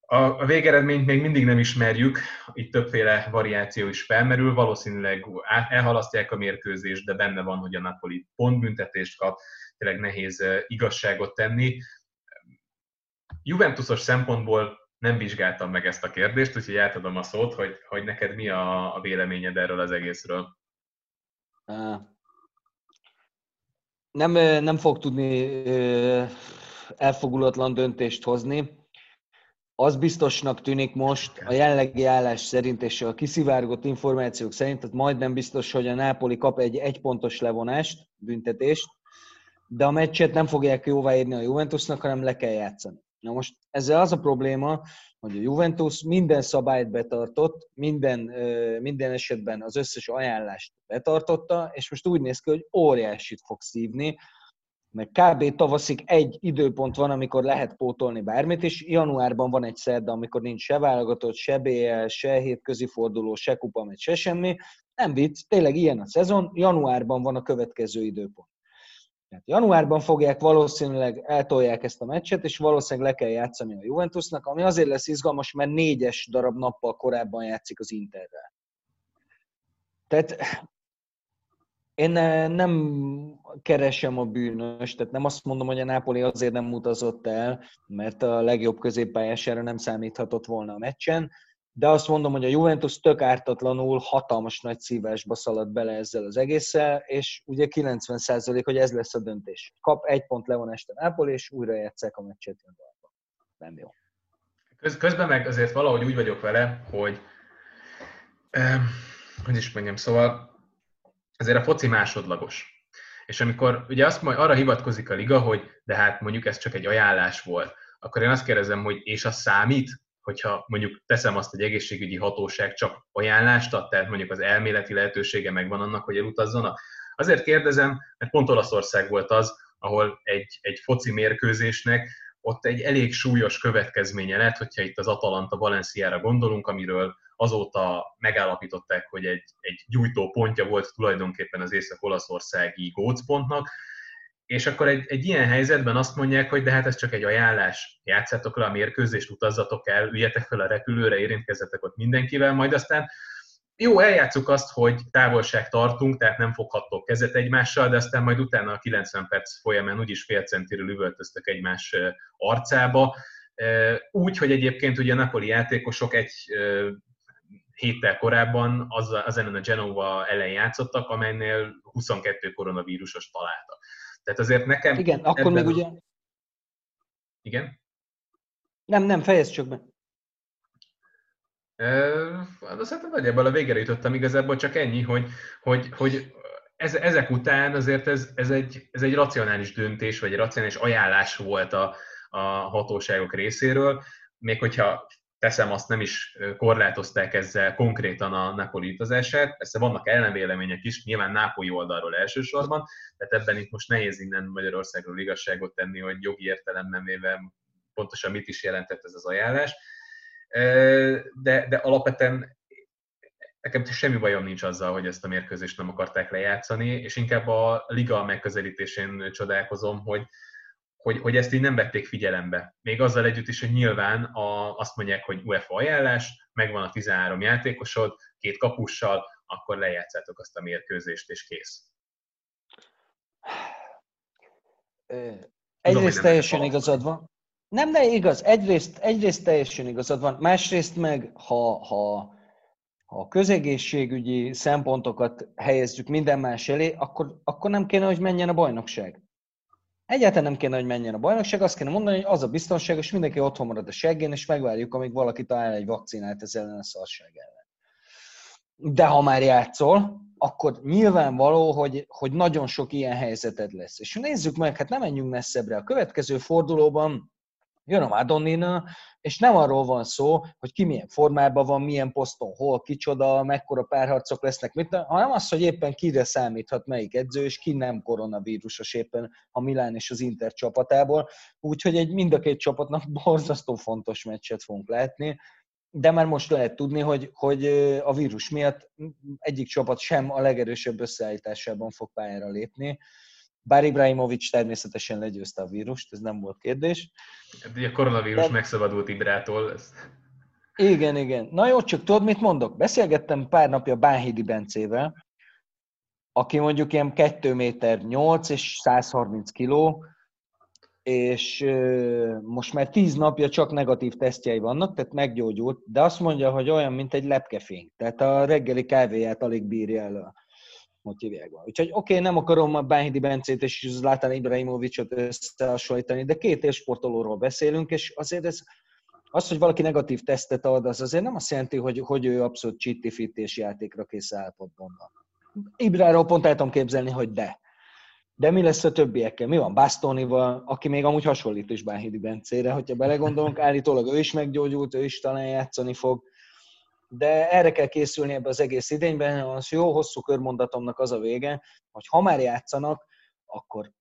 A végeredményt még mindig nem ismerjük, itt többféle variáció is felmerül, valószínűleg elhalasztják a mérkőzést, de benne van, hogy a Napoli pontbüntetést kap, tényleg nehéz igazságot tenni. Juventusos szempontból nem vizsgáltam meg ezt a kérdést, úgyhogy átadom a szót, hogy, hogy neked mi a, a véleményed erről az egészről. Nem, nem fog tudni elfogulatlan döntést hozni. Az biztosnak tűnik most a jelenlegi állás szerint és a kiszivárgott információk szerint, tehát majdnem biztos, hogy a Nápoli kap egy egypontos levonást, büntetést, de a meccset nem fogják jóváírni a Juventusnak, hanem le kell játszani. Na most ezzel az a probléma, hogy a Juventus minden szabályt betartott, minden, minden esetben az összes ajánlást betartotta, és most úgy néz ki, hogy óriásit fog szívni, mert kb. tavaszig egy időpont van, amikor lehet pótolni bármit, és januárban van egy szerda, amikor nincs se válogatott, se BL, se hétközi forduló, se kupa, se semmi. Nem vicc, tényleg ilyen a szezon, januárban van a következő időpont. Tehát januárban fogják valószínűleg eltolják ezt a meccset, és valószínűleg le kell játszani a Juventusnak, ami azért lesz izgalmas, mert négyes darab nappal korábban játszik az Interrel. Tehát én nem keresem a bűnös, tehát nem azt mondom, hogy a Napoli azért nem utazott el, mert a legjobb középpályására nem számíthatott volna a meccsen, de azt mondom, hogy a Juventus tök ártatlanul hatalmas nagy szívásba szaladt bele ezzel az egésszel, és ugye 90% hogy ez lesz a döntés. Kap egy pont levonást a Napoli, és újra játszák a meccset januárban. Nem jó. Közben meg azért valahogy úgy vagyok vele, hogy eh, hogy is mondjam, szóval azért a foci másodlagos. És amikor ugye azt majd arra hivatkozik a liga, hogy de hát mondjuk ez csak egy ajánlás volt, akkor én azt kérdezem, hogy és az számít? Hogyha mondjuk teszem azt, hogy egészségügyi hatóság csak ajánlást ad, tehát mondjuk az elméleti lehetősége megvan annak, hogy elutazzanak. Azért kérdezem, mert pont Olaszország volt az, ahol egy, egy foci mérkőzésnek ott egy elég súlyos következménye lett, hogyha itt az Atalanta Valenciára gondolunk, amiről azóta megállapították, hogy egy, egy gyújtó pontja volt tulajdonképpen az észak-olaszországi gócpontnak, és akkor egy, egy ilyen helyzetben azt mondják, hogy de hát ez csak egy ajánlás, játszátok le a mérkőzést, utazzatok el, üljetek fel a repülőre, érintkezzetek ott mindenkivel, majd aztán jó, eljátszuk azt, hogy távolság tartunk, tehát nem foghattok kezet egymással, de aztán majd utána a 90 perc folyamán úgyis fél centiről üvöltöztek egymás arcába. Úgy, hogy egyébként ugye a Napoli játékosok egy héttel korábban az, az ellen a Genova ellen játszottak, amelynél 22 koronavírusos találtak. Tehát azért nekem... Igen, akkor még ugye... Igen? Nem, nem, fejezd csak be. Hát azt hiszem, nagyjából a végére jutottam igazából csak ennyi, hogy, hogy, hogy ez, ezek után azért ez, ez, egy, ez egy racionális döntés, vagy egy racionális ajánlás volt a, a hatóságok részéről, még hogyha teszem, azt nem is korlátozták ezzel konkrétan a Napoli utazását. Persze vannak ellenvélemények is, nyilván Nápolyi oldalról elsősorban, tehát ebben itt most nehéz innen Magyarországról igazságot tenni, hogy jogi értelemben véve pontosan mit is jelentett ez az ajánlás. De, de alapvetően nekem semmi bajom nincs azzal, hogy ezt a mérkőzést nem akarták lejátszani, és inkább a liga megközelítésén csodálkozom, hogy, hogy, hogy ezt így nem vették figyelembe. Még azzal együtt is, hogy nyilván a, azt mondják, hogy UEFA ajánlás, megvan a 13 játékosod, két kapussal, akkor lejátszátok azt a mérkőzést, és kész. Egyrészt teljesen igazad van. Nem, de igaz. Egyrészt, egyrészt teljesen igazad van. Másrészt meg, ha, ha, ha a közegészségügyi szempontokat helyezzük minden más elé, akkor, akkor nem kéne, hogy menjen a bajnokság. Egyáltalán nem kéne, hogy menjen a bajnokság, azt kéne mondani, hogy az a biztonságos, mindenki otthon marad a seggén, és megvárjuk, amíg valaki talál egy vakcinát ez ellen a szarság ellen. De ha már játszol, akkor nyilvánvaló, hogy, hogy nagyon sok ilyen helyzeted lesz. És nézzük meg, hát nem menjünk messzebbre. A következő fordulóban jön a Madonnina, és nem arról van szó, hogy ki milyen formában van, milyen poszton, hol, kicsoda, mekkora párharcok lesznek, mit, hanem az, hogy éppen kire számíthat melyik edző, és ki nem koronavírusos éppen a Milán és az Inter csapatából. Úgyhogy egy mind a két csapatnak borzasztó fontos meccset fogunk látni, de már most lehet tudni, hogy, hogy a vírus miatt egyik csapat sem a legerősebb összeállításában fog pályára lépni bár Ibrahimovic természetesen legyőzte a vírust, ez nem volt kérdés. Hát a koronavírus De... megszabadult Ibrától. Ez... Igen, igen. Na jó, csak tudod, mit mondok? Beszélgettem pár napja Bánhidi Bencével, aki mondjuk ilyen 2 méter 8 és 130 kiló, és most már 10 napja csak negatív tesztjei vannak, tehát meggyógyult, de azt mondja, hogy olyan, mint egy lepkefény. Tehát a reggeli kávéját alig bírja el van. Úgyhogy oké, okay, nem akarom a Bánhidi Bencét és Zlatan Ibrahimovicot összehasonlítani, de két élsportolóról beszélünk, és azért ez, az, hogy valaki negatív tesztet ad, az azért nem azt jelenti, hogy, hogy ő abszolút fit és játékra kész állapotban van. Ibráról pont el tudom képzelni, hogy de. De mi lesz a többiekkel? Mi van Bastonival, aki még amúgy hasonlít is Bánhidi Bencére, hogyha belegondolunk, állítólag ő is meggyógyult, ő is talán játszani fog de erre kell készülni ebbe az egész idényben, az jó hosszú körmondatomnak az a vége, hogy ha már játszanak, akkor,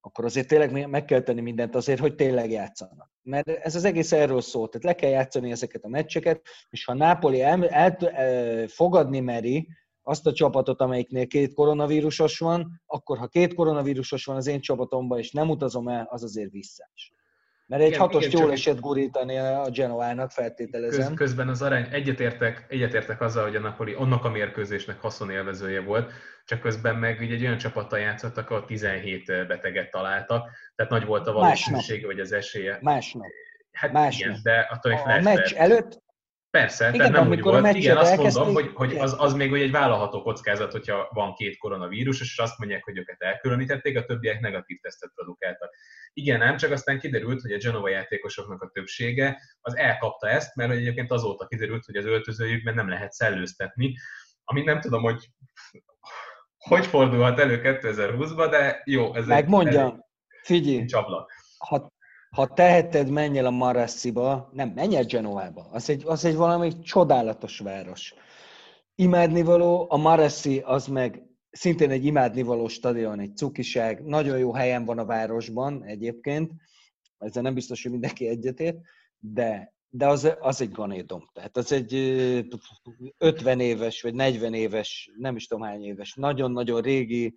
akkor azért tényleg meg kell tenni mindent azért, hogy tényleg játszanak. Mert ez az egész erről szól, tehát le kell játszani ezeket a meccseket, és ha Nápoli el, el, el, fogadni meri azt a csapatot, amelyiknél két koronavírusos van, akkor ha két koronavírusos van az én csapatomban, és nem utazom el, az azért visszás. Mert egy igen, hatos igen, jól esett gurítani a Genoának, feltételezem. Köz, közben az arány, egyetértek, egyetértek azzal, hogy a Napoli annak a mérkőzésnek haszonélvezője volt, csak közben meg egy olyan csapattal játszottak, ahol 17 beteget találtak, tehát nagy volt a valószínűsége, vagy az esélye. Másnap. Hát Másnap. igen, de attól még A meccs előtt Persze, Igen, tehát nem úgy volt. Igen, azt mondom, hogy, hogy az, az még egy vállalható kockázat, hogyha van két koronavírus, és azt mondják, hogy őket elkülönítették, a többiek negatív tesztet produkáltak. Igen, nem, csak aztán kiderült, hogy a Genova játékosoknak a többsége az elkapta ezt, mert egyébként azóta kiderült, hogy az öltözőjükben nem lehet szellőztetni, amit nem tudom, hogy hogy fordulhat elő 2020-ba, de jó, ez Megmondjam, egy, figyelj, csapla. Ha ha teheted, menj el a Marassziba, nem, menj el Genovába. Az egy, az egy valami csodálatos város. Imádnivaló, a Marassi az meg szintén egy imádnivaló stadion, egy cukiság, nagyon jó helyen van a városban egyébként, ezzel nem biztos, hogy mindenki egyetért, de, de az, az egy ganédom. Tehát az egy 50 éves, vagy 40 éves, nem is tudom hány éves, nagyon-nagyon régi,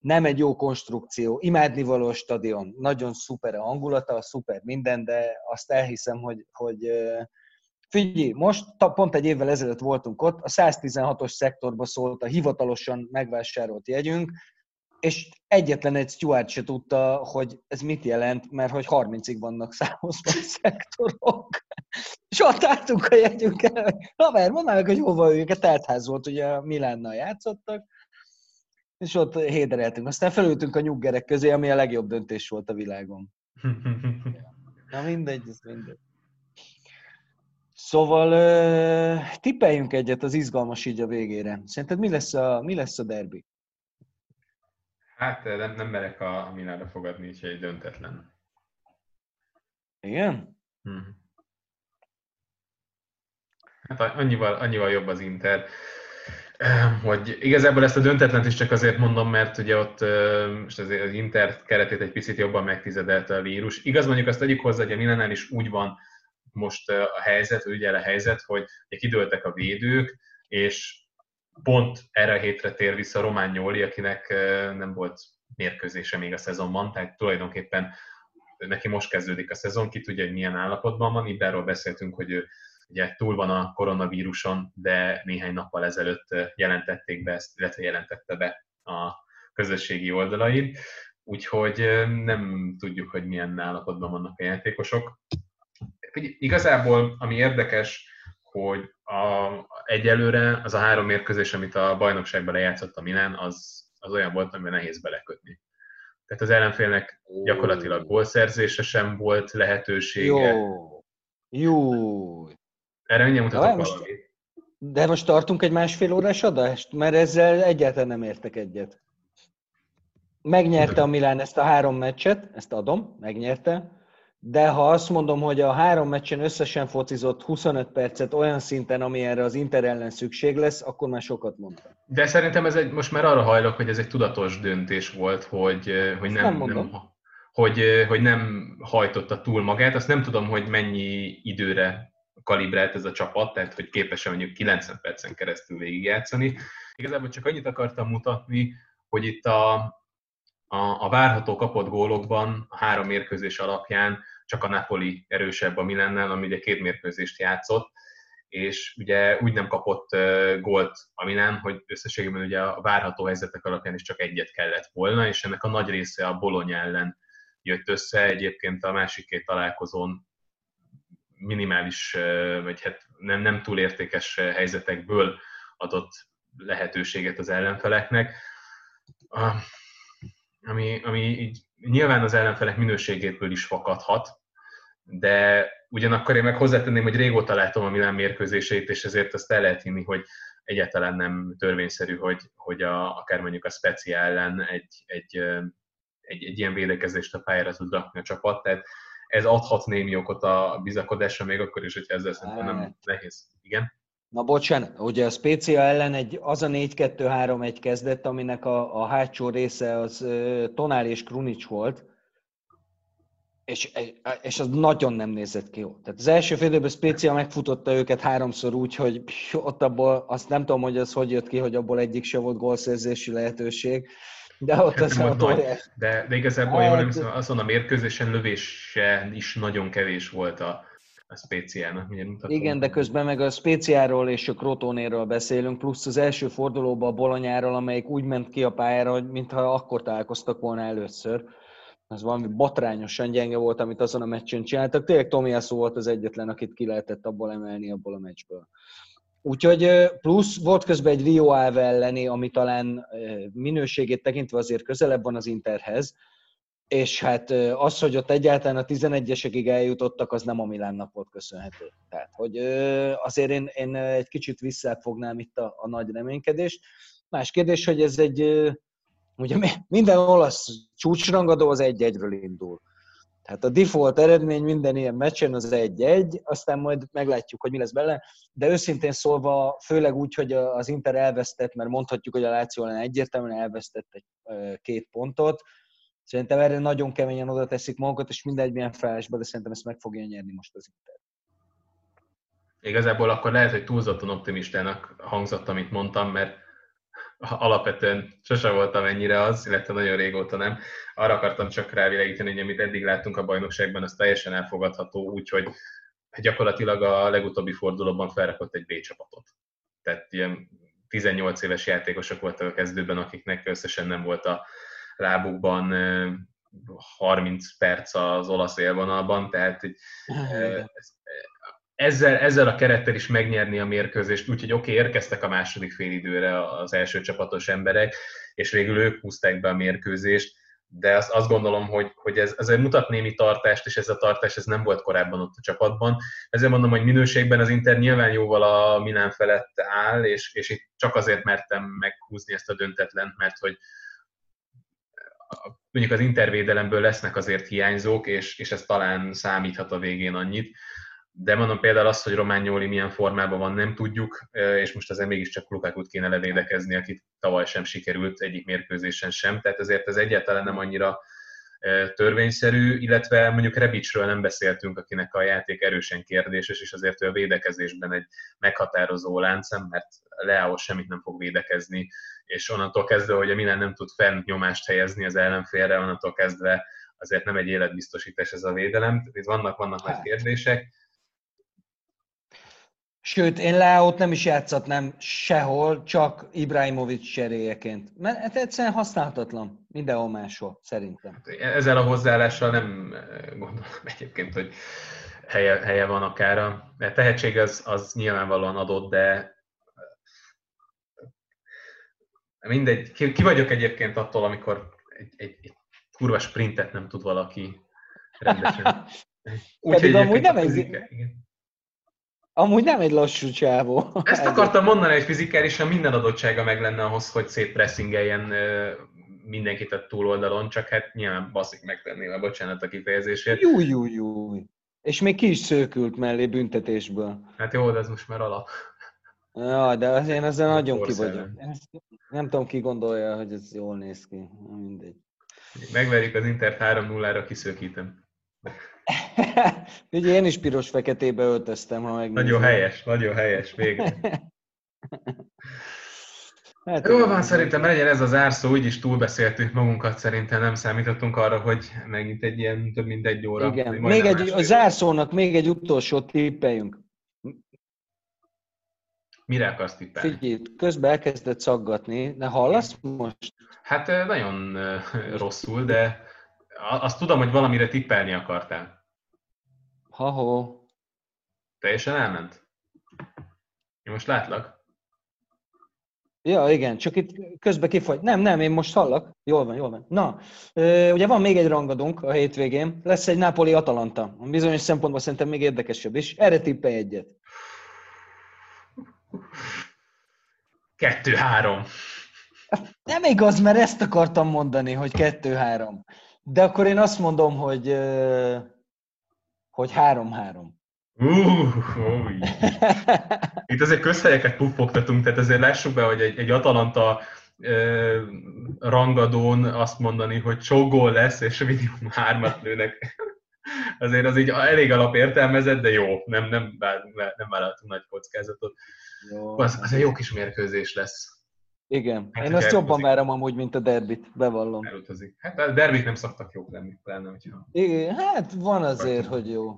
nem egy jó konstrukció, imádnivaló stadion, nagyon szuper a hangulata, szuper minden, de azt elhiszem, hogy, hogy figyelj, most pont egy évvel ezelőtt voltunk ott, a 116-os szektorba szólt a hivatalosan megvásárolt jegyünk, és egyetlen egy steward se tudta, hogy ez mit jelent, mert hogy 30-ig vannak számozva a szektorok. És ott álltunk a jegyünkkel, haver, mondd meg, hogy hova üljünk, a teltház volt, ugye Milánnal játszottak, és ott hédereltünk. Aztán felültünk a nyuggerek közé, ami a legjobb döntés volt a világon. Na mindegy, ez mindegy. Szóval tippeljünk egyet az izgalmas így a végére. Szerinted mi lesz a, mi lesz a derbi? Hát nem, nem merek a, a Milánra fogadni, úgyhogy döntetlen. Igen? Hmm. Hát annyival, annyival jobb az Inter, hogy igazából ezt a döntetlent is csak azért mondom, mert ugye ott most az Inter keretét egy picit jobban megtizedelte a vírus. Igaz, mondjuk azt tegyük hozzá, hogy a Milánál is úgy van most a helyzet, ugye a helyzet, hogy kidőltek a védők, és pont erre a hétre tér vissza Román Nyóli, akinek nem volt mérkőzése még a szezonban, tehát tulajdonképpen neki most kezdődik a szezon, ki tudja, hogy milyen állapotban van. Itt beszéltünk, hogy ő ugye túl van a koronavíruson, de néhány nappal ezelőtt jelentették be ezt, illetve jelentette be a közösségi oldalain. Úgyhogy nem tudjuk, hogy milyen állapotban vannak a játékosok. Igazából, ami érdekes, hogy a, egyelőre az a három mérkőzés, amit a bajnokságban lejátszott a Milán, az, az olyan volt, amiben nehéz belekötni. Tehát az ellenfélnek gyakorlatilag gólszerzése sem volt lehetősége. Jó. Jó. Erre mindjárt mutatok most, valamit. De most tartunk egy másfél órás adást? Mert ezzel egyáltalán nem értek egyet. Megnyerte a Milán ezt a három meccset, ezt adom, megnyerte de ha azt mondom, hogy a három meccsen összesen focizott 25 percet olyan szinten, ami erre az Inter ellen szükség lesz, akkor már sokat mondtam. De szerintem ez egy, most már arra hajlok, hogy ez egy tudatos döntés volt, hogy, hogy nem, nem, nem hogy, hogy nem hajtotta túl magát. Azt nem tudom, hogy mennyi időre kalibrált ez a csapat, tehát hogy képes mondjuk 90 percen keresztül végigjátszani. Igazából csak annyit akartam mutatni, hogy itt a, a, a várható kapott gólokban a három mérkőzés alapján csak a Napoli erősebb a Milennel, ami ugye két mérkőzést játszott, és ugye úgy nem kapott gólt a Milán, hogy összességében ugye a várható helyzetek alapján is csak egyet kellett volna, és ennek a nagy része a Bologna ellen jött össze, egyébként a másik két találkozón minimális, vagy hát nem, nem túl értékes helyzetekből adott lehetőséget az ellenfeleknek. Ami, ami így nyilván az ellenfelek minőségéből is fakadhat, de ugyanakkor én meg hozzátenném, hogy régóta látom a Milán mérkőzéseit, és ezért azt el lehet hinni, hogy egyáltalán nem törvényszerű, hogy, hogy a, akár mondjuk a Specia ellen egy, egy, egy, egy ilyen védekezést a pályára tud rakni a csapat, tehát ez adhat némi okot a bizakodásra, még akkor is, hogyha ezzel szerintem nem nehéz. Igen? Na bocsánat, ugye a Spécia ellen egy, az a 4-2-3-1 kezdett, aminek a, a hátsó része az Tonál és Krunic volt, és, és az nagyon nem nézett ki jó. Tehát az első fél időben Spécia megfutotta őket háromszor úgy, hogy ott abból, azt nem tudom, hogy az hogy jött ki, hogy abból egyik se volt gólszerzési lehetőség, de ott az a nagy, de, de igazából jól nem hiszem, azon a mérkőzésen lövése is nagyon kevés volt a, a Spéciának. Igen, de közben meg a Spéciáról és a Krotónéről beszélünk, plusz az első fordulóban a Bolonyáról, amelyik úgy ment ki a pályára, hogy mintha akkor találkoztak volna először. Ez valami botrányosan gyenge volt, amit azon a meccsen csináltak. Tényleg Tomiasu volt az egyetlen, akit ki lehetett abból emelni abból a meccsből. Úgyhogy plusz volt közben egy Rio Ave elleni, ami talán minőségét tekintve azért közelebb van az Interhez, és hát az, hogy ott egyáltalán a 11-esekig eljutottak, az nem a Milánnak volt köszönhető. Tehát, hogy azért én, én egy kicsit visszafognám itt a, a nagy reménykedést. Más kérdés, hogy ez egy, ugye minden olasz csúcsrangadó az egy-egyről indul. Hát a default eredmény minden ilyen meccsen az egy-egy, aztán majd meglátjuk, hogy mi lesz bele. De őszintén szólva, főleg úgy, hogy az Inter elvesztett, mert mondhatjuk, hogy a Láció ellen egyértelműen elvesztett egy, két pontot. Szerintem erre nagyon keményen oda teszik magukat, és mindegy milyen felállásba, de szerintem ezt meg fogja nyerni most az Inter. Igazából akkor lehet, hogy túlzottan optimistának hangzott, amit mondtam, mert alapvetően sose voltam ennyire az, illetve nagyon régóta nem. Arra akartam csak rávilágítani, hogy amit eddig láttunk a bajnokságban, az teljesen elfogadható, úgyhogy gyakorlatilag a legutóbbi fordulóban felrakott egy B csapatot. Tehát ilyen 18 éves játékosok voltak a kezdőben, akiknek összesen nem volt a lábukban 30 perc az olasz élvonalban, tehát ezzel, ezzel a kerettel is megnyerni a mérkőzést, úgyhogy oké, okay, érkeztek a második félidőre az első csapatos emberek, és végül ők húzták be a mérkőzést, de azt, azt gondolom, hogy, hogy ez, ez mutat némi tartást, és ez a tartás ez nem volt korábban ott a csapatban. Ezért mondom, hogy minőségben az Inter nyilván jóval a Milán felett áll, és, és itt csak azért mertem meghúzni ezt a döntetlent, mert hogy mondjuk az intervédelemből lesznek azért hiányzók, és, és ez talán számíthat a végén annyit de mondom például azt, hogy Románioli milyen formában van, nem tudjuk, és most azért mégiscsak Lukákut kéne levédekezni, akit tavaly sem sikerült egyik mérkőzésen sem, tehát ezért ez egyáltalán nem annyira törvényszerű, illetve mondjuk Rebicsről nem beszéltünk, akinek a játék erősen kérdéses, és azért ő a védekezésben egy meghatározó láncem, mert Leao semmit nem fog védekezni, és onnantól kezdve, hogy a Milan nem tud fenn nyomást helyezni az ellenfélre, onnantól kezdve azért nem egy életbiztosítás ez a védelem, itt vannak, vannak hát. nagy kérdések, Sőt, én Leót nem is játszatnám sehol, csak Ibrahimovic cseréjeként. Mert hát egyszerűen használhatatlan mindenhol máshol, szerintem. Hát ezzel a hozzáállással nem eh, gondolom egyébként, hogy helye, helye van akár. A tehetség az, az nyilvánvalóan adott, de mindegy. Ki, ki vagyok egyébként attól, amikor egy, egy, egy kurva sprintet nem tud valaki rendesen. Úgy, Pedig amúgy nem egy... Igen Amúgy nem egy lassú csávó. Ezt akartam mondani, hogy fizikálisan minden adottsága meg lenne ahhoz, hogy szétpressingeljen mindenkit a túloldalon, csak hát nyilván baszik megtenni a bocsánat a kifejezésért. Júj, júj, júj. És még ki is szőkült mellé büntetésből. Hát jó, de ez most már alap. Ja, de az én ezzel nagyon ki vagyok. Nem tudom, ki gondolja, hogy ez jól néz ki. Mindegy. Megverjük az Intert 3-0-ra, kiszökítem. Ugye én is piros-feketébe öltöztem, ha megnézem. Nagyon helyes, nagyon helyes, végre. Hát, Jól van, szerintem legyen ez az árszó, úgyis túlbeszéltük magunkat, szerintem nem számítottunk arra, hogy megint egy ilyen több mint egy óra. Igen, még egy, a zárszónak még egy utolsó tippeljünk. Mire akarsz tippelni? Figyelj, közben elkezdett szaggatni, de hallasz most? Hát nagyon rosszul, de azt tudom, hogy valamire tippelni akartál. Ha-ho. Teljesen elment? Én most látlak. Ja, igen, csak itt közben kifogy. Nem, nem, én most hallak. Jól van, jól van. Na, ugye van még egy rangadunk a hétvégén. Lesz egy Napoli-Atalanta. Bizonyos szempontból szerintem még érdekesebb is. Erre tippelj egyet. Kettő-három. Nem igaz, mert ezt akartam mondani, hogy kettő-három. De akkor én azt mondom, hogy hogy három-három. Uh, Itt azért közhelyeket puffogtatunk, tehát azért lássuk be, hogy egy, egy Atalanta uh, rangadón azt mondani, hogy sok gól lesz, és minimum hármat lőnek. azért az így elég alapértelmezett, de jó, nem, nem, nem vállaltunk nagy kockázatot. Jó. Az, az egy jó kis mérkőzés lesz. Igen, hát, én azt jobban várom amúgy, mint a derbit, bevallom. Elutazik. Hát a derbit nem szoktak jók lenni, pláne, hogyha... Igen, hát van azért, hogy jó.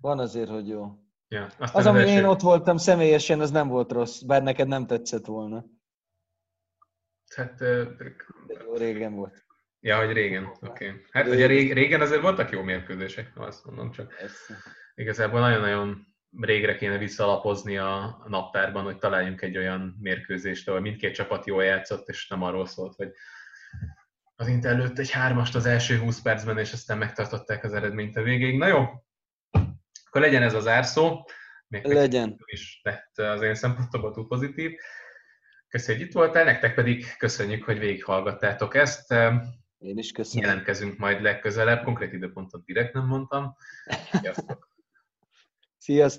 Van azért, hogy jó. Ja, az, ami első... én ott voltam személyesen, az nem volt rossz, bár neked nem tetszett volna. Hát... Uh, jó, régen volt. Ja, hogy régen, oké. Okay. Hát ugye régen azért voltak jó mérkőzések, azt mondom csak. Persze. Igazából nagyon-nagyon régre kéne visszalapozni a naptárban, hogy találjunk egy olyan mérkőzést, ahol mindkét csapat jól játszott, és nem arról szólt, hogy az Inter lőtt egy hármast az első 20 percben, és aztán megtartották az eredményt a végéig. Na jó, akkor legyen ez az árszó. Még legyen. is lett az én szempontomból túl pozitív. Köszönjük, hogy itt voltál, nektek pedig köszönjük, hogy végighallgattátok ezt. Én is köszönöm. Jelentkezünk majd legközelebb, konkrét időpontot direkt nem mondtam. Sziasztok! Sziasztok!